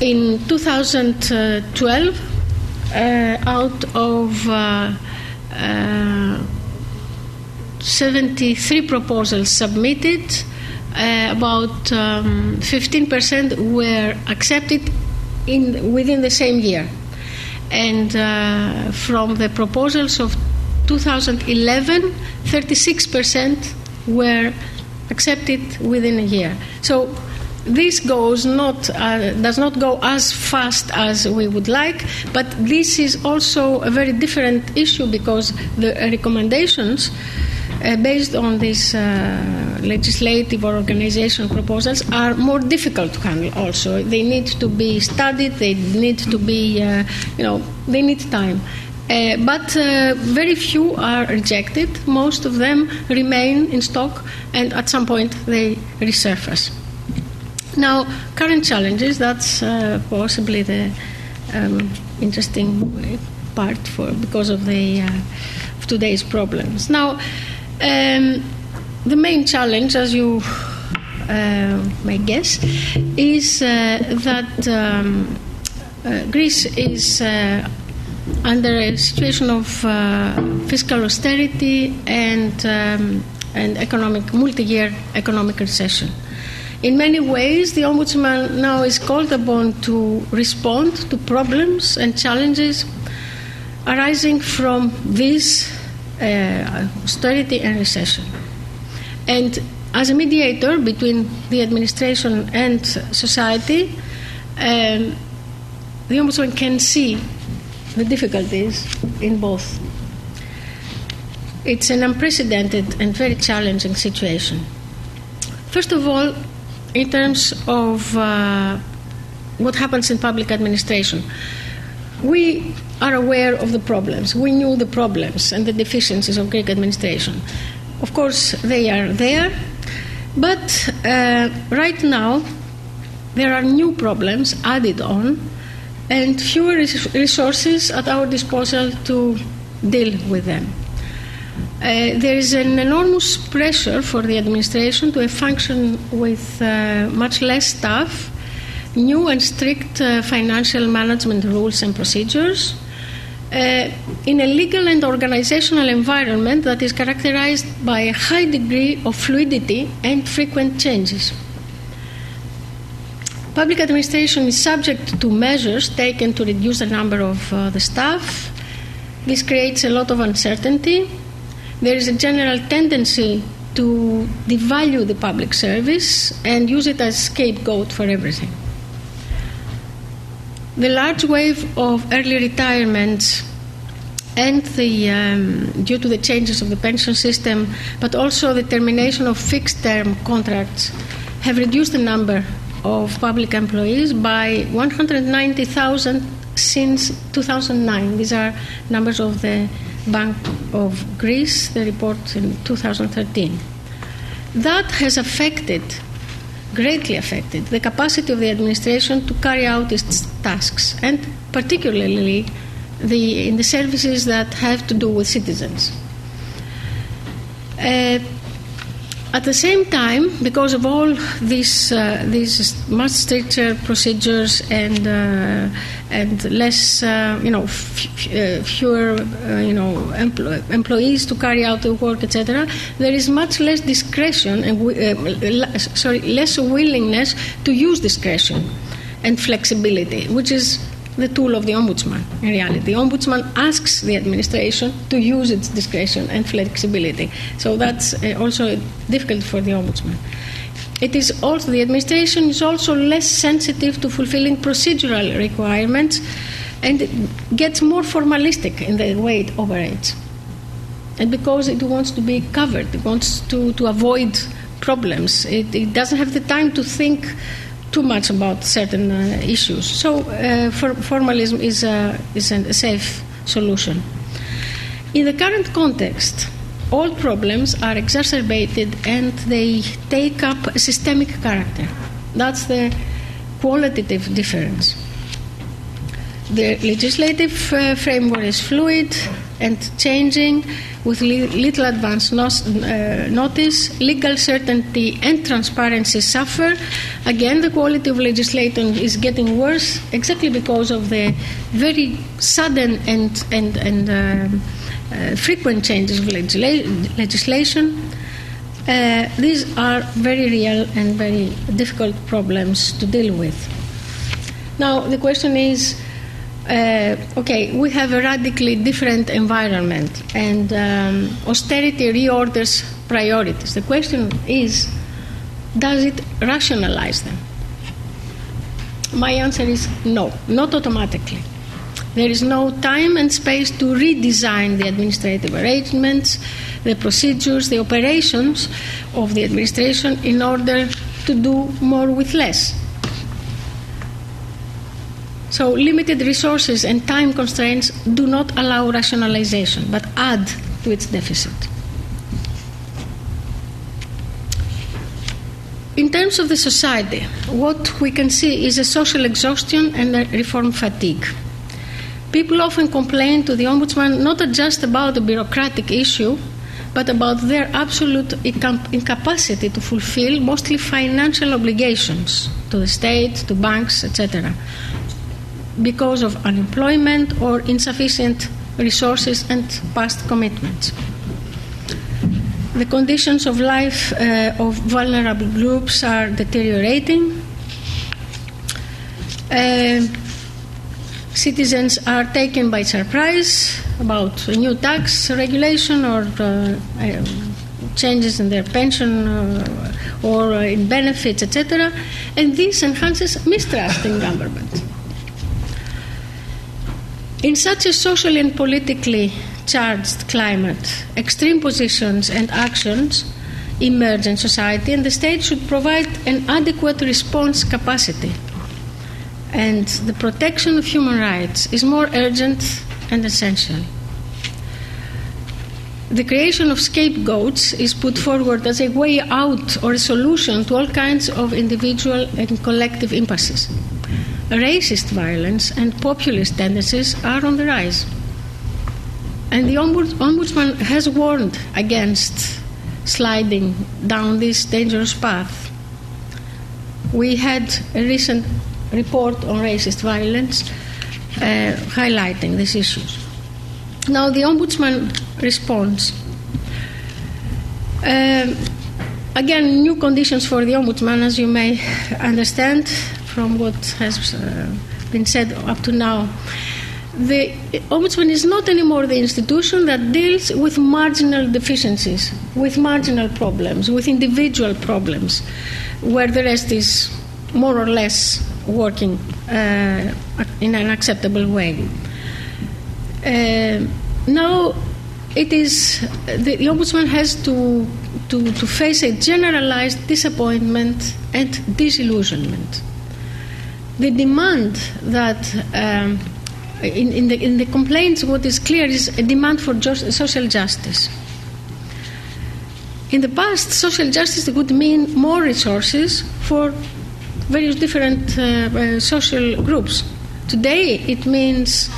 In 2012, uh, out of uh, uh, 73 proposals submitted, uh, about um, 15% were accepted in, within the same year and uh, from the proposals of 2011, 36% were accepted within a year. So this goes not uh, does not go as fast as we would like, but this is also a very different issue because the recommendations uh, based on these uh, legislative or organization proposals are more difficult to handle also. They need to be studied they need to be uh, you know they need time. Uh, but uh, very few are rejected. Most of them remain in stock and at some point they resurface now current challenges that's uh, possibly the um, interesting part for because of the of today's problems now um, the main challenge, as you uh, may guess, is uh, that um, uh, Greece is uh, under a situation of uh, fiscal austerity and, um, and economic multi-year economic recession. In many ways, the Ombudsman now is called upon to respond to problems and challenges arising from this uh, austerity and recession. And as a mediator between the administration and society, um, the Ombudsman can see the difficulties in both. It's an unprecedented and very challenging situation. First of all, in terms of uh, what happens in public administration, we are aware of the problems. We knew the problems and the deficiencies of Greek administration. Of course, they are there, but uh, right now there are new problems added on and fewer resources at our disposal to deal with them. Uh, there is an enormous pressure for the administration to function with uh, much less staff, new and strict uh, financial management rules and procedures, uh, in a legal and organizational environment that is characterized by a high degree of fluidity and frequent changes. Public administration is subject to measures taken to reduce the number of uh, the staff. This creates a lot of uncertainty. There is a general tendency to devalue the public service and use it as scapegoat for everything. The large wave of early retirements and the, um, due to the changes of the pension system, but also the termination of fixed term contracts, have reduced the number of public employees by 190,000 since 2009. These are numbers of the Bank of Greece, the report in 2013. That has affected greatly affected the capacity of the administration to carry out its tasks, and particularly the, in the services that have to do with citizens. Uh, at the same time, because of all these uh, these much stricter procedures and uh, and less, uh, you know, f- uh, fewer, uh, you know, empl- employees to carry out the work, etc., there is much less discretion and uh, sorry, less willingness to use discretion and flexibility, which is the tool of the ombudsman in reality. The ombudsman asks the administration to use its discretion and flexibility. So that's uh, also difficult for the ombudsman. It is also the administration is also less sensitive to fulfilling procedural requirements and gets more formalistic in the way it operates. And because it wants to be covered, it wants to, to avoid problems, it, it doesn't have the time to think too much about certain uh, issues. So, uh, for, formalism is a, is a safe solution. In the current context, all problems are exacerbated and they take up a systemic character. That's the qualitative difference. The legislative uh, framework is fluid and changing with li- little advance uh, notice. Legal certainty and transparency suffer. Again, the quality of legislation is getting worse exactly because of the very sudden and, and, and uh, uh frequent changes of legisla- legislation. Uh, these are very real and very difficult problems to deal with. Now, the question is uh, okay, we have a radically different environment, and um, austerity reorders priorities. The question is does it rationalize them? My answer is no, not automatically. There is no time and space to redesign the administrative arrangements, the procedures, the operations of the administration in order to do more with less. So, limited resources and time constraints do not allow rationalization but add to its deficit. In terms of the society, what we can see is a social exhaustion and a reform fatigue. People often complain to the Ombudsman not just about the bureaucratic issue, but about their absolute incapacity to fulfill mostly financial obligations to the state, to banks, etc because of unemployment or insufficient resources and past commitments. The conditions of life uh, of vulnerable groups are deteriorating. Uh, citizens are taken by surprise about new tax regulation or uh, uh changes in their pension uh, or in benefits, etc., and this enhances mistrust in government. In such a socially and politically charged climate, extreme positions and actions emerge in society, and the state should provide an adequate response capacity. And the protection of human rights is more urgent and essential. The creation of scapegoats is put forward as a way out or a solution to all kinds of individual and collective impasses racist violence and populist tendencies are on the rise. And the Ombudsman has warned against sliding down this dangerous path. We had a recent report on racist violence uh, highlighting these issues. Now, the Ombudsman responds. Um, again, new conditions for the Ombudsman, as you may understand, from what has uh, been said up to now. The Ombudsman is not anymore the institution that deals with marginal deficiencies, with marginal problems, with individual problems, where the rest is more or less working uh, in an acceptable way. Uh, now, it is the, the Ombudsman has to, to, to face a generalized disappointment and disillusionment the demand that um, in, in, the, in the complaints, what is clear is a demand for just, social justice. In the past, social justice would mean more resources for various different uh, uh, social groups. Today, it means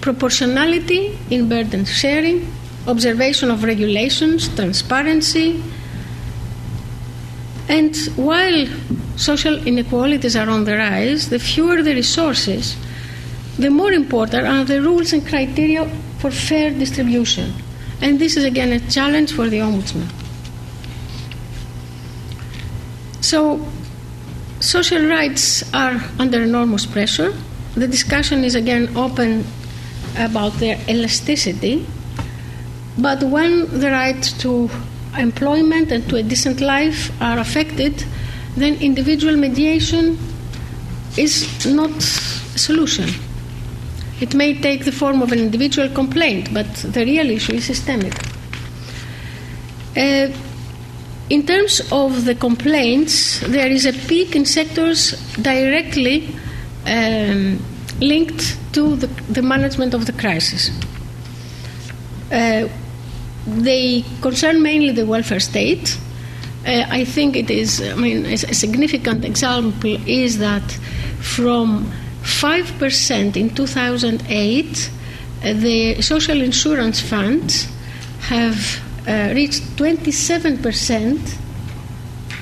proportionality in burden sharing, observation of regulations, transparency, and while social inequalities are on the rise, the fewer the resources, the more important are the rules and criteria for fair distribution. And this is again a challenge for the Ombudsman. So, social rights are under enormous pressure. The discussion is again open about their elasticity. But when the right to employment and to a decent life are affected, then individual mediation is not a solution. It may take the form of an individual complaint, but the real issue is systemic. Uh, in terms of the complaints, there is a peak in sectors directly um, linked to the, the, management of the crisis. Uh, they concern mainly the welfare state. Uh, I think it is, I mean, a significant example is that from 5% in 2008, uh, the social insurance funds have uh, reached 27%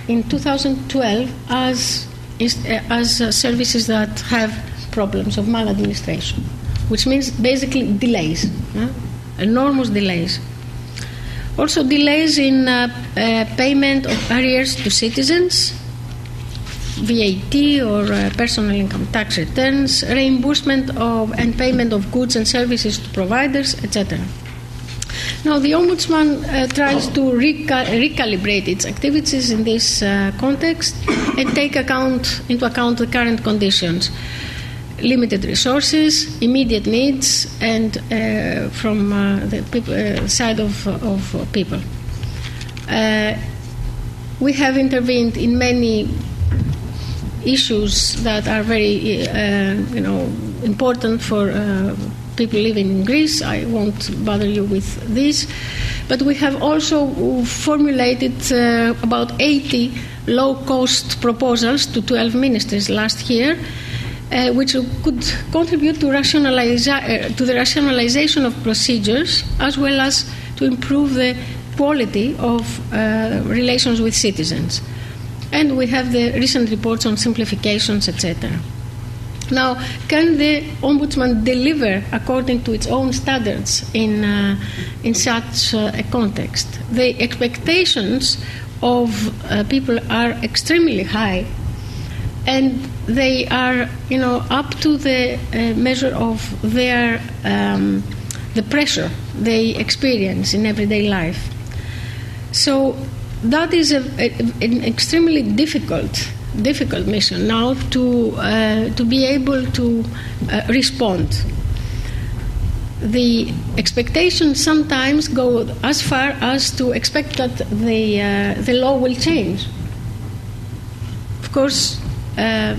in 2012 as, uh, as uh, services that have problems of maladministration, which means basically delays, enormous delays. Also, delays in uh, uh, payment of arrears to citizens, VAT or uh, personal income tax returns, reimbursement of and payment of goods and services to providers, etc. Now, the Ombudsman uh, tries to recal- recalibrate its activities in this uh, context and take account into account the current conditions, limited resources, immediate needs, and uh, from uh, the people, uh, side of, of people. Uh, we have intervened in many issues that are very, you know, important for people living in Greece. I won't bother you with this. But we have also formulated uh, about 80 low cost proposals to 12 ministries last year. Uh, which could contribute to, uh, to the rationalization of procedures as well as to improve the quality of uh, relations with citizens. And we have the recent reports on simplifications, etc. Now, can the ombudsman deliver according to its own standards in, uh, in such uh, a context? The expectations of uh, people are extremely high, and they are, you know, up to the uh, measure of their um, the pressure they experience in everyday life. So that is a, a, an extremely difficult difficult mission now to uh, to be able to uh, respond. The expectations sometimes go as far as to expect that the uh, the law will change. Of course, uh,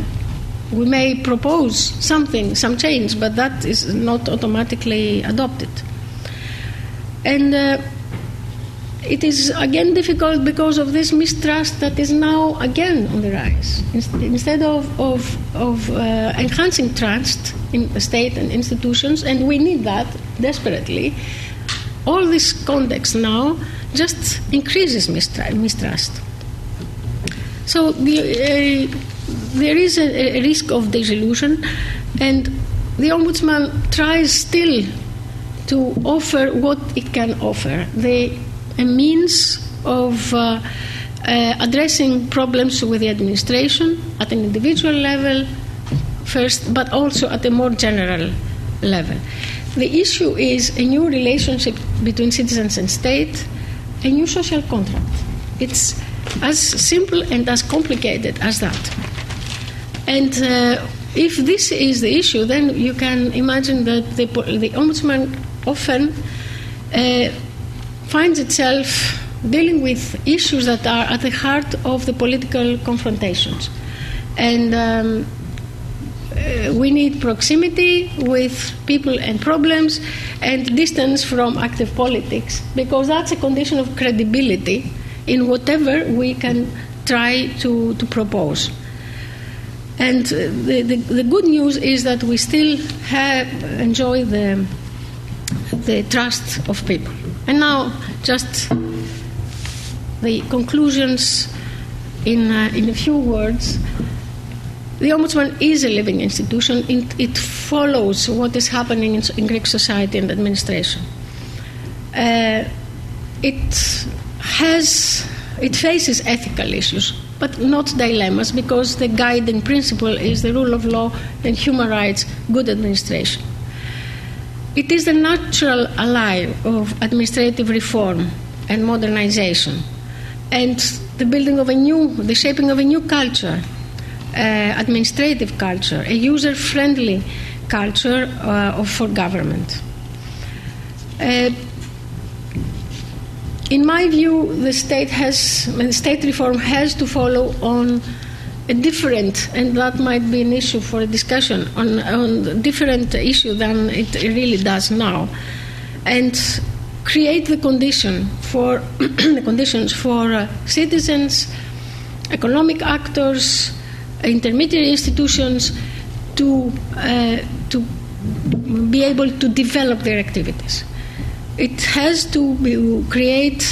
we may propose something, some change, but that is not automatically adopted. And uh, it is again difficult because of this mistrust that is now again on the rise. Instead of, of, of uh, enhancing trust in the state and institutions, and we need that desperately, all this context now just increases mistrust. So the, uh, there is a, a risk of disillusion, and the Ombudsman tries still to offer what it can offer. The a means of uh, uh, addressing problems with the administration at an individual level first, but also at a more general level. The issue is a new relationship between citizens and state, a new social contract. It's as simple and as complicated as that. And uh, if this is the issue, then you can imagine that the, the ombudsman often uh, finds itself dealing with issues that are at the heart of the political confrontations. And um, uh, we need proximity with people and problems and distance from active politics because that's a condition of credibility in whatever we can try to, to propose. And uh, the, the, the, good news is that we still have enjoy the, the trust of people. And now, just the conclusions in, uh, in a few words. The Ombudsman is a living institution. It, it follows what is happening in, in, Greek society and administration. Uh, it has, it faces ethical issues, but not dilemmas, because the guiding principle is the rule of law and human rights, good administration. It is the natural ally of administrative reform and modernization, and the building of a new, the shaping of a new culture, uh, administrative culture, a user friendly culture uh, for government. Uh, in my view, the state has, state reform has to follow on a different, and that might be an issue for a discussion, on, on a different issue than it really does now, and create the condition for the conditions for uh, citizens, economic actors, intermediary institutions to uh, to be able to develop their activities it has to be, create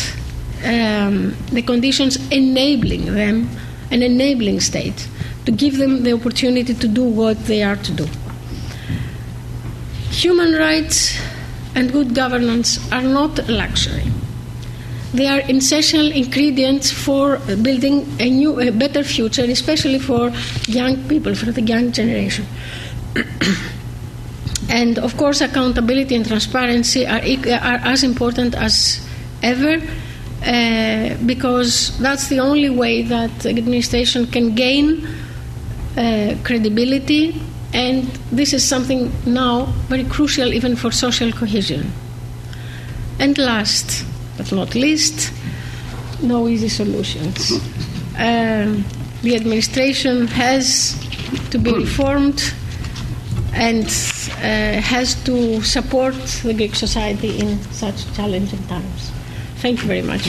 um, the conditions enabling them, an enabling state, to give them the opportunity to do what they are to do. Human rights and good governance are not a luxury. They are essential ingredients for building a new, a better future, especially for young people, for the young generation. And of course, accountability and transparency are, are as important as ever uh, because that's the only way that the administration can gain uh, credibility, and this is something now very crucial even for social cohesion. And last but not least, no easy solutions. Um, the administration has to be reformed and uh, has to support the Greek society in such challenging times. Thank you very much.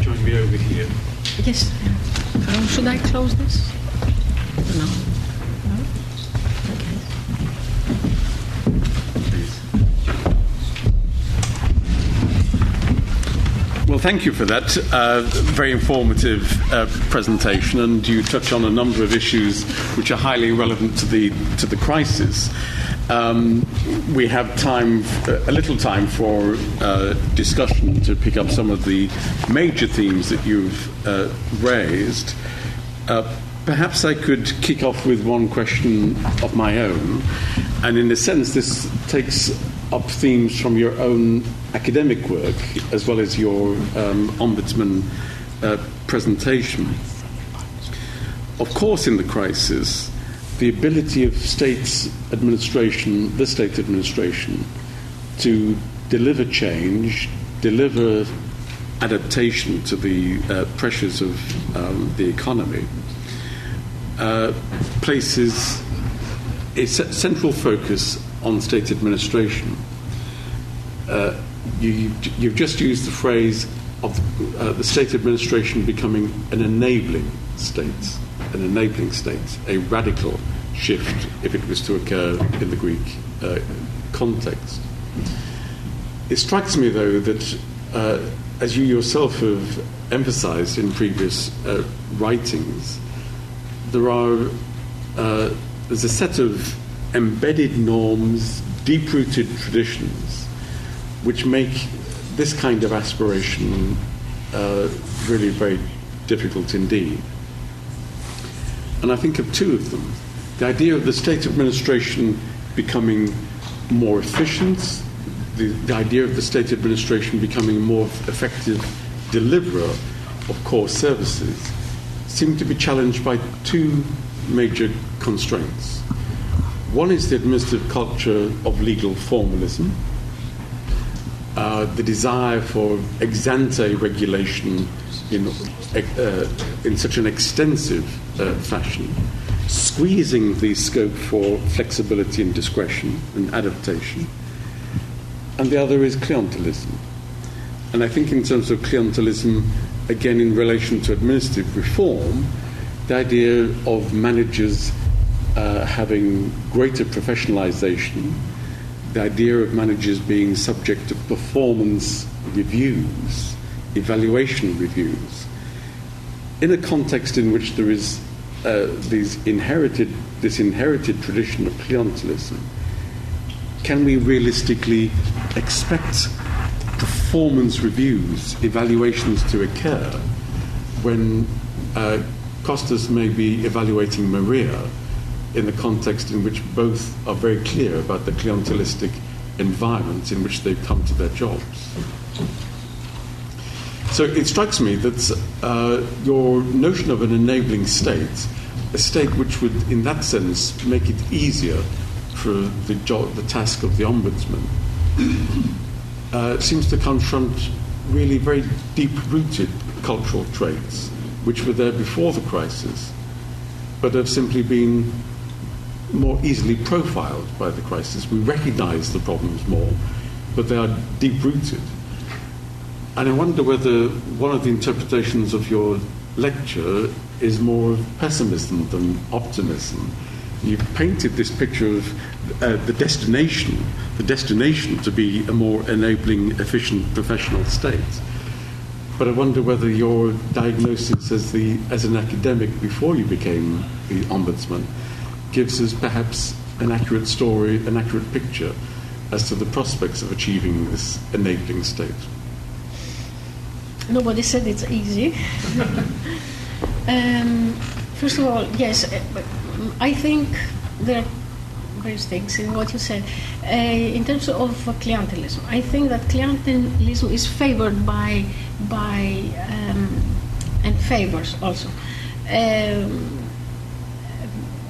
Join me over here. Yes. Uh, should I close this? No. No? Okay. Well, thank you for that uh, very informative uh, presentation, and you touch on a number of issues which are highly relevant to the to the crisis. Um, we have time, a little time for uh, discussion to pick up some of the major themes that you've uh, raised. Uh, perhaps I could kick off with one question of my own, and in a sense, this takes up themes from your own academic work as well as your um, ombudsman uh, presentation. Of course, in the crisis, the ability of states administration, the state administration, to deliver change, deliver adaptation to the uh, pressures of um, the economy, uh, places a central focus on state administration. Uh, you, have just used the phrase of uh, the state administration becoming an enabling state, an enabling state, a radical shift if it was to occur in the Greek uh, context. It strikes me, though, that uh, as you yourself have emphasized in previous uh, writings, there are uh, there's a set of embedded norms, deep rooted traditions, which make this kind of aspiration uh, really very difficult indeed. And I think of two of them. The idea of the state administration becoming more efficient, the, the idea of the state administration becoming a more effective deliverer of core services, seem to be challenged by two major constraints. One is the administrative culture of legal formalism, uh, the desire for ex ante regulation in, uh, in such an extensive uh, fashion, squeezing the scope for flexibility and discretion and adaptation. And the other is clientelism. And I think, in terms of clientelism, again in relation to administrative reform, the idea of managers uh, having greater professionalization, the idea of managers being subject to performance reviews, evaluation reviews, in a context in which there is uh, these inherited, this inherited tradition of clientelism, can we realistically expect performance reviews, evaluations to occur when uh, Kostas may be evaluating Maria in the context in which both are very clear about the clientelistic environment in which they've come to their jobs. So it strikes me that uh, your notion of an enabling state, a state which would, in that sense, make it easier for the, the task of the ombudsman, uh, seems to confront really very deep-rooted cultural traits which were there before the crisis, but have simply been more easily profiled by the crisis. We recognize the problems more, but they are deep-rooted. And I wonder whether one of the interpretations of your lecture is more of pessimism than optimism. You painted this picture of uh, the destination, the destination to be a more enabling, efficient professional state. But I wonder whether your diagnosis as, the, as an academic before you became the ombudsman gives us perhaps an accurate story, an accurate picture as to the prospects of achieving this enabling state. Nobody said it's easy. um, first of all, yes, uh, I think there are various things in what you said. Uh, in terms of clientelism, I think that clientelism is favored by by um, and favors also. Um,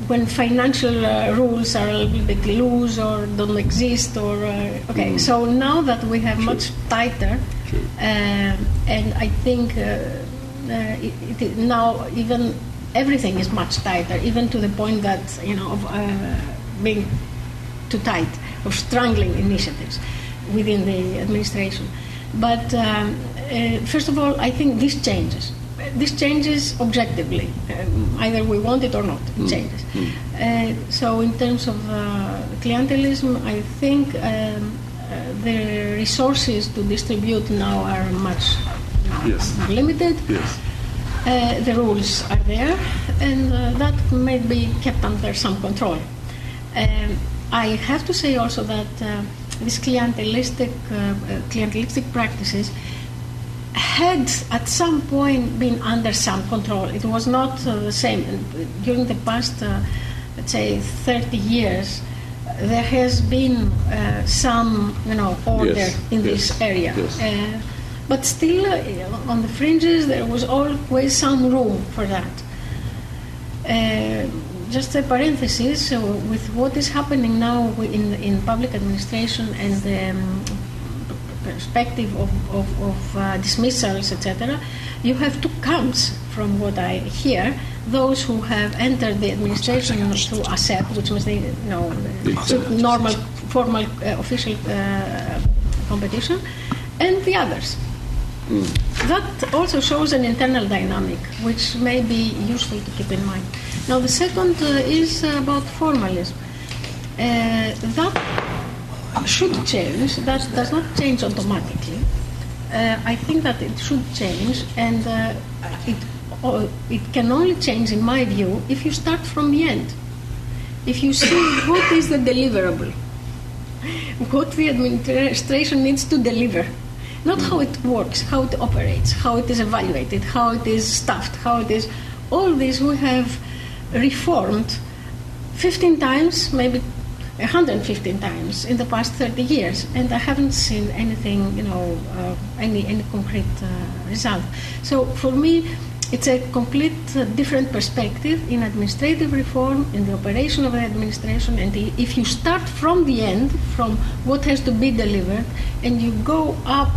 when financial uh, rules are a little bit loose or don't exist, or uh, okay, mm. so now that we have much tighter uh, and I think uh, uh, it, it, now even everything is much tighter, even to the point that you know of being too tight, of strangling initiatives within the administration. But um, uh, first of all, I think this changes. This changes objectively. Um, either we want it or not, it mm. changes. Mm. Uh, so, in terms of uh, clientelism, I think um, the resources to distribute now are much yes. limited. Yes. Uh, the rules are there, and uh, that may be kept under some control. Um, I have to say also that uh, these clientelistic, uh, uh, clientelistic practices had at some point been under some control. It was not uh, the same. During the past, let's say, 30 years, there has been uh, some, you know, order yes, in yes, this area. Yes. Uh, but still, uh, on the fringes, there was always some room for that. Uh, just a parenthesis so with what is happening now in, in public administration and the um, perspective of, of, of uh, dismissals, etc., you have two camps from what I hear those who have entered the administration through ASEP, which means the you know, normal, formal, uh, official uh, competition, and the others. Mm. That also shows an internal dynamic, which may be useful to keep in mind. Now, the second uh, is about formalism. Uh, that should change. That does not change automatically. Uh, I think that it should change, and uh, it oh, it can only change, in my view, if you start from the end. If you see what is the deliverable, what the administration needs to deliver, not how it works, how it operates, how it is evaluated, how it is staffed, how it is. All this we have reformed 15 times, maybe 115 times in the past 30 years, and I haven't seen anything, you know, uh, any any concrete uh, result. So for me, it's a complete uh, different perspective in administrative reform, in the operation of the administration. And the, if you start from the end, from what has to be delivered, and you go up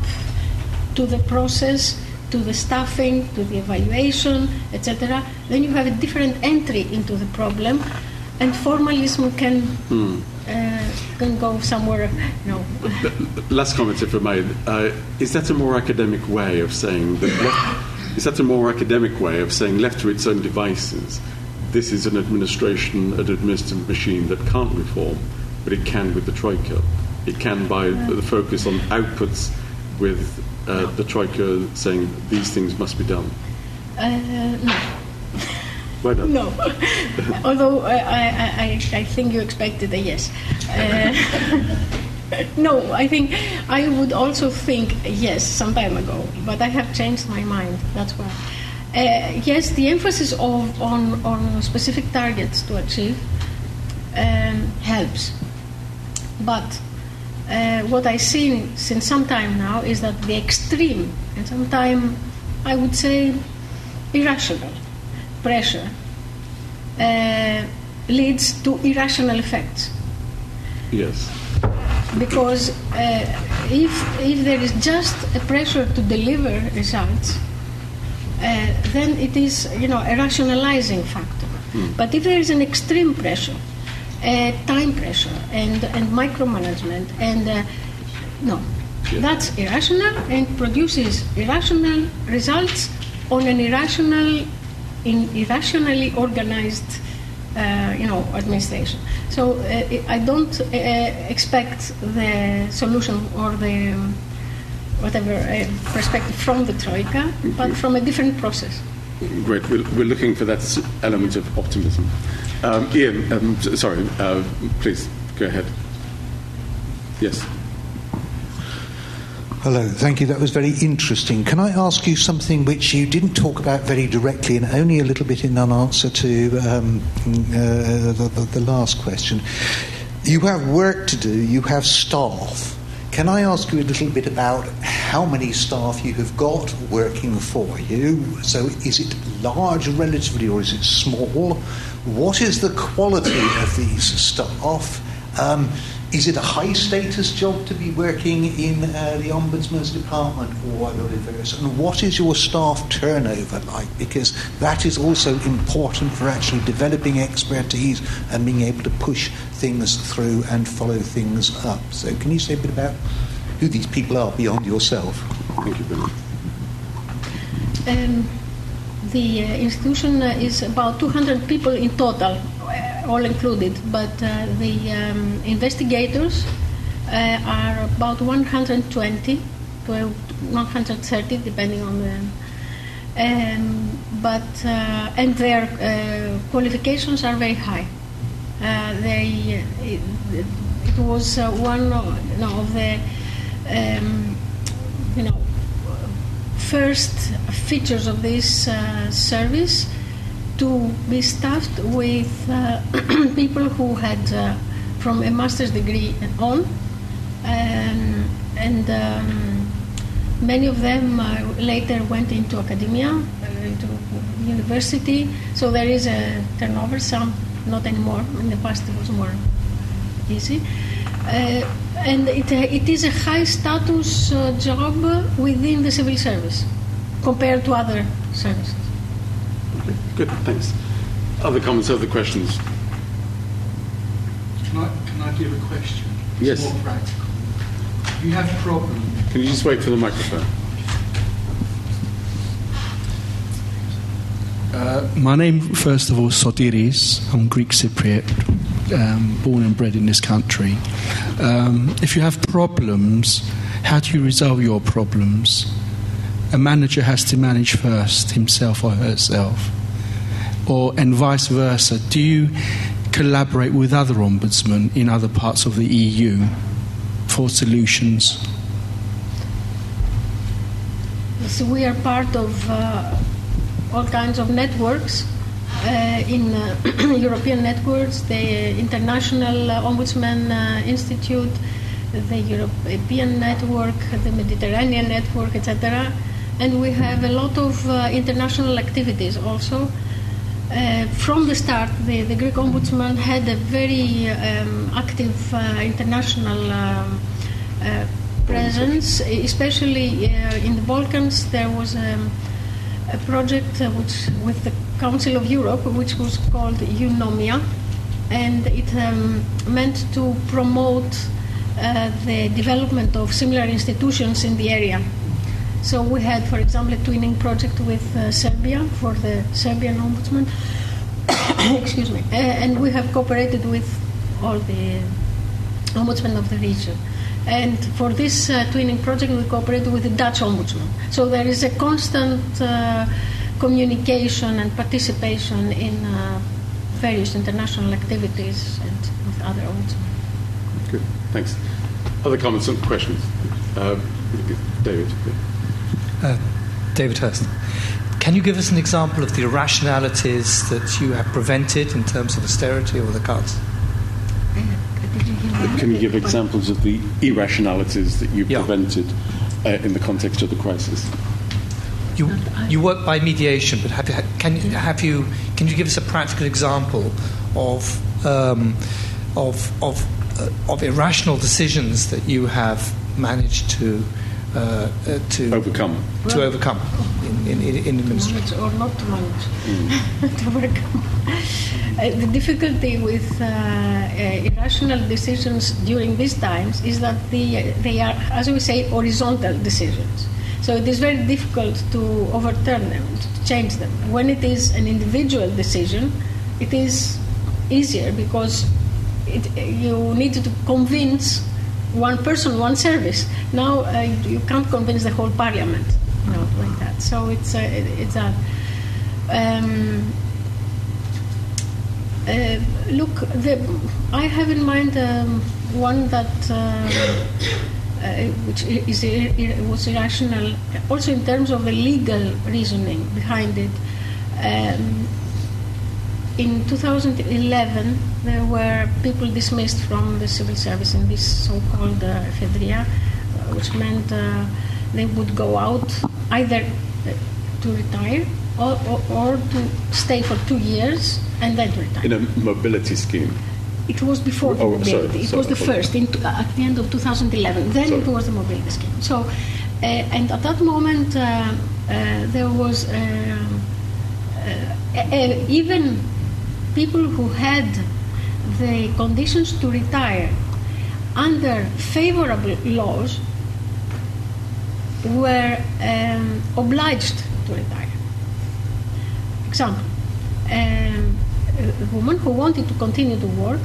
to the process, to the staffing, to the evaluation, etc., then you have a different entry into the problem, and formalism can. Hmm. Uh, can go somewhere, you know. Last comment, if I may. Uh, is that a more academic way of saying that is that a more academic way of saying, left to its own devices, this is an administration, an administrative machine that can't reform, but it can with the Troika. It can by the focus on outputs with uh, the Troika saying these things must be done. Uh, no. No. Although I, I, I, I, think you expected a yes. Uh, no, I think I would also think yes some time ago, but I have changed my mind. That's why. Uh, yes, the emphasis of, on, on specific targets to achieve um, helps, but uh, what I see since some time now is that the extreme and sometimes I would say irrational pressure uh, leads to irrational effects. Yes. Because uh, if, if there is just a pressure to deliver results, uh, then it is you know a rationalizing factor. Hmm. But if there is an extreme pressure, uh, time pressure, and, and micromanagement, and uh, no, Yeah. that's irrational and produces irrational results on an irrational, in irrationally organized, uh, you know, administration. So uh, I don't uh, expect the solution or the um, whatever uh, perspective from the troika, but from a different process. Great. We're, we're looking for that element of optimism. Um, Ian, um, sorry, uh, please go ahead. Yes. Hello, thank you. That was very interesting. Can I ask you something which you didn't talk about very directly and only a little bit in an answer to um, uh, the, the, the last question? You have work to do, you have staff. Can I ask you a little bit about how many staff you have got working for you? So, is it large relatively or is it small? What is the quality of these staff? Um, is it a high status job to be working in uh, the Ombudsman's department or whatever versa? And what is your staff turnover like? Because that is also important for actually developing expertise and being able to push things through and follow things up. So, can you say a bit about who these people are beyond yourself? Thank you, Billy. Um, the uh, institution uh, is about 200 people in total, all included, but uh, the um, investigators uh, are about 120 to 130, depending on the. Um, but uh, and their uh, qualifications are very high. Uh, they it, it was uh, one of, of the um, you know first features of this uh, service to be staffed with uh, people who had uh, from a master's degree and on, um, and um, many of them uh, later went into academia, uh, into university. So there is a turnover. Some not anymore. In the past, it was more easy. Uh, and it, uh, it is a high status job within the civil service compared to other services. Okay, good, thanks. Other comments, other questions? Can I, can I give a question? Yes. It's more practical. You have problems. Can you just wait for the microphone? Uh, my name, first of all, is Sotiris. I'm Greek Cypriot, um, born and bred in this country. Um, if you have problems, how do you resolve your problems? A manager has to manage first, himself or herself. Or, and vice versa. Do you collaborate with other ombudsmen in other parts of the EU for solutions? So we are part of uh, all kinds of networks. Uh, in uh, European networks, the International Ombudsman uh, Institute, the European Network, the Mediterranean Network, etc. And we have a lot of uh, international activities also. Uh, from the start, the, the Greek Ombudsman had a very um, active uh, international um, uh, presence, especially uh, in the Balkans. There was um, a project uh, which, with the Council of Europe, which was called Eunomia, and it um, meant to promote uh, the development of similar institutions in the area. So we had, for example, a twinning project with uh, Serbia for the Serbian ombudsman. Excuse me, uh, and we have cooperated with all the ombudsmen of the region. And for this uh, twinning project, we cooperated with the Dutch ombudsman. So there is a constant uh, communication and participation in uh, various international activities and with other ombudsmen. Good, thanks. Other comments and questions? Uh, David. Uh, David Hurst. Can you give us an example of the irrationalities that you have prevented in terms of austerity or the cuts? Uh, Can you give examples of the irrationalities that you Yeah. prevented uh, in the context of the crisis? You, you work by mediation, but have you, can, you, have you, can you give us a practical example of, um, of, of, uh, of irrational decisions that you have managed to, uh, uh, to, Overcome. to overcome in, in, in, in to administration? or not to manage, to overcome. Uh, the difficulty with uh, uh, irrational decisions during these times is that the, they are, as we say, horizontal decisions. So it is very difficult to overturn them, to change them. When it is an individual decision, it is easier because it, you need to convince one person, one service. Now uh, you can't convince the whole parliament, you know, like that. So it's it, it's a. Um, uh, look, the, I have in mind um, one that uh, uh, which is was irrational, also in terms of the legal reasoning behind it. Um, in 2011, there were people dismissed from the civil service in this so-called uh, Fedria, uh, which meant uh, they would go out either uh, to retire or, or, or to stay for two years and then retire. In a mobility scheme. It was before the Oh, mobility. sorry, it sorry, was the first in, at the end of 2011. Then it was the mobility scheme. So, uh, and at that moment, uh, uh, there was uh, uh, uh, even people who had the conditions to retire under favorable laws were um, obliged to retire. Example, um, a woman who wanted to continue to work,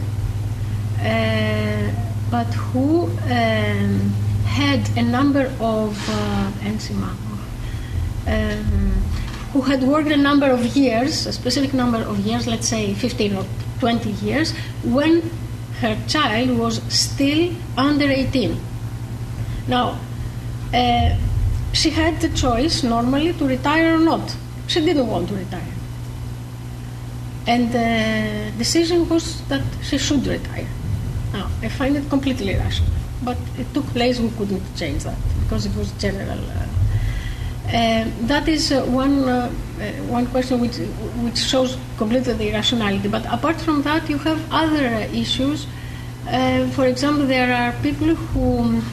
uh, but who um, had a number of uh, enzima, um, who had worked a number of years, a specific number of years, let's say 15 or 20 years, when her child was still under 18. Now, uh, she had the choice normally to retire or not. She didn't want to retire. And the decision was that she should retire. Now, I find it completely irrational. But it took place, we couldn't change that because it was general. Uh, that is uh, one, uh, uh, one question which, which shows completely the irrationality. But apart from that, you have other uh, issues. Uh, for example, there are people who um,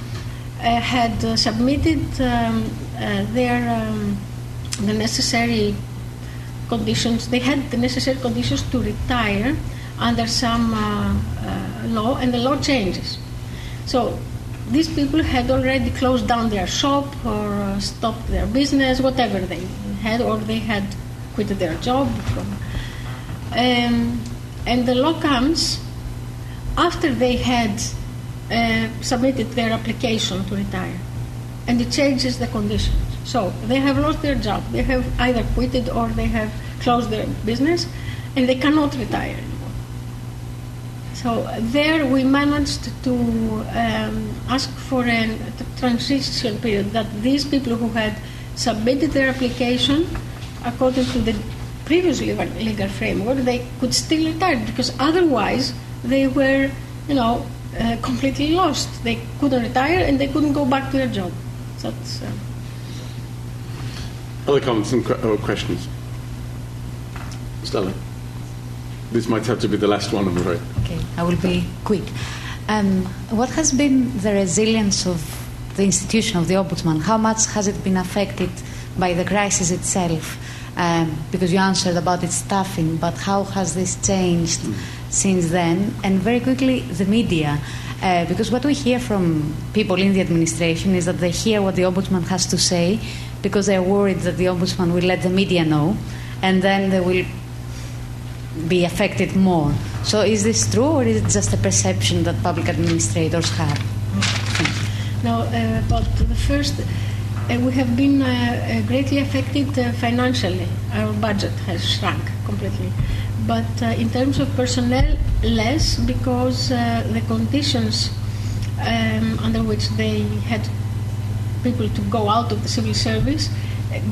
uh, had uh, submitted um, uh, their um, the necessary conditions. They had the necessary conditions to retire under some uh, uh, law, and the law changes. So these people had already closed down their shop or uh, stopped their business, whatever they had, or they had quit their job. Um, and the law comes after they had uh, submitted their application to retire, and it changes the conditions. So they have lost their job, they have either quitted or they have closed their business, and they cannot retire. So there we managed to um, ask for a transition period that these people who had submitted their application according to the previous legal framework, they could still retire because otherwise they were, you know, uh, completely lost. They couldn't retire and they couldn't go back to their job. That's, uh, Other comments and or questions? Stella? This might have to be the last one, I'm afraid. Okay, I will be quick. Um, what has been the resilience of the institution of the Ombudsman? How much has it been affected by the crisis itself? Um, because you answered about its staffing, but how has this changed since then? And very quickly, the media. Uh, because what we hear from people in the administration is that they hear what the Ombudsman has to say because they're worried that the Ombudsman will let the media know and then they will be affected more. So is this true or is it just a perception that public administrators have? Now, uh, about the first, uh, we have been uh, uh, greatly affected uh, financially. Our budget has shrunk completely. But uh, in terms of personnel, less because the conditions um, under which they had people to go out of the civil service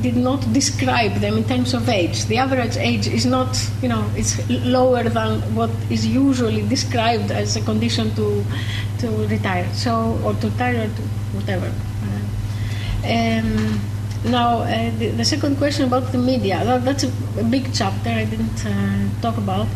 did not describe them in terms of age. The average age is not, you know, it's lower than what is usually described as a condition to to retire. So or to retire, or to whatever. Um, now, uh, the, the, second question about the media. That, that's a, a, big chapter I didn't uh, talk about.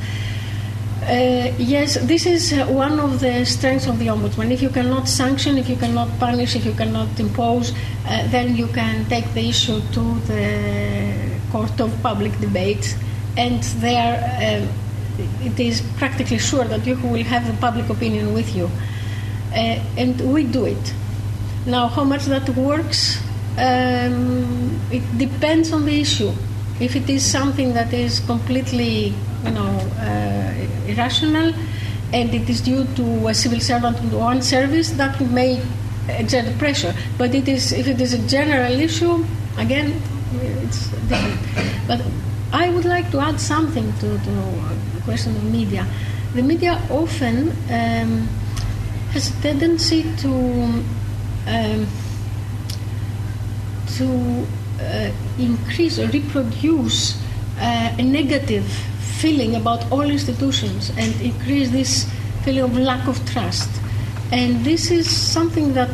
Uh, yes, this is uh, one of the strengths of the ombudsman. If you cannot sanction, if you cannot punish, if you cannot impose, uh, then you can take the issue to the court of public debate, and there uh, it is practically sure that you will have the public opinion with you. Uh, and we do it. Now, how much that works, um, it depends on the issue. If it is something that is completely you know, uh, irrational, and it is due to a civil servant to one service that may exert pressure. But it is, if it is a general issue, again, it's different. But I would like to add something to, to the question of media. The media often um, has a tendency to um, to uh, increase or reproduce uh, a negative feeling about all institutions and increase this feeling of lack of trust. And this is something that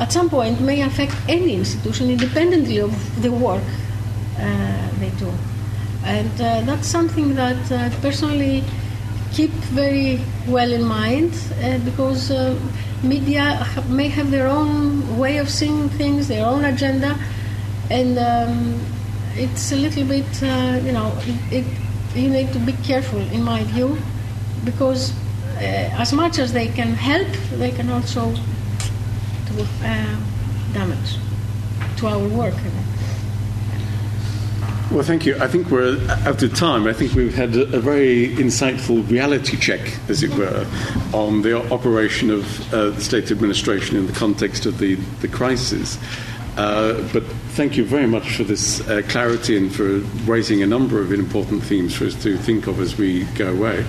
at some point may affect any institution independently of the work uh, they do. And uh, that's something that uh, personally keep very well in mind uh, because uh, media may have their own way of seeing things, their own agenda, and um, it's a little bit, uh, you know, it you need to be careful, in my view, because uh, as much as they can help, they can also do uh, damage to our work. Well, thank you. I think we're out of time. I think we've had a, a very insightful reality check, as it were, on the operation of uh, the state administration in the context of the, the crisis. Uh, but thank you very much for this uh, clarity and for raising a number of important themes for us to think of as we go away.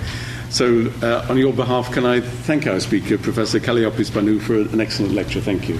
So, uh, on your behalf, can I thank our speaker, Professor Kalliopi Spanou, for an excellent lecture. Thank you.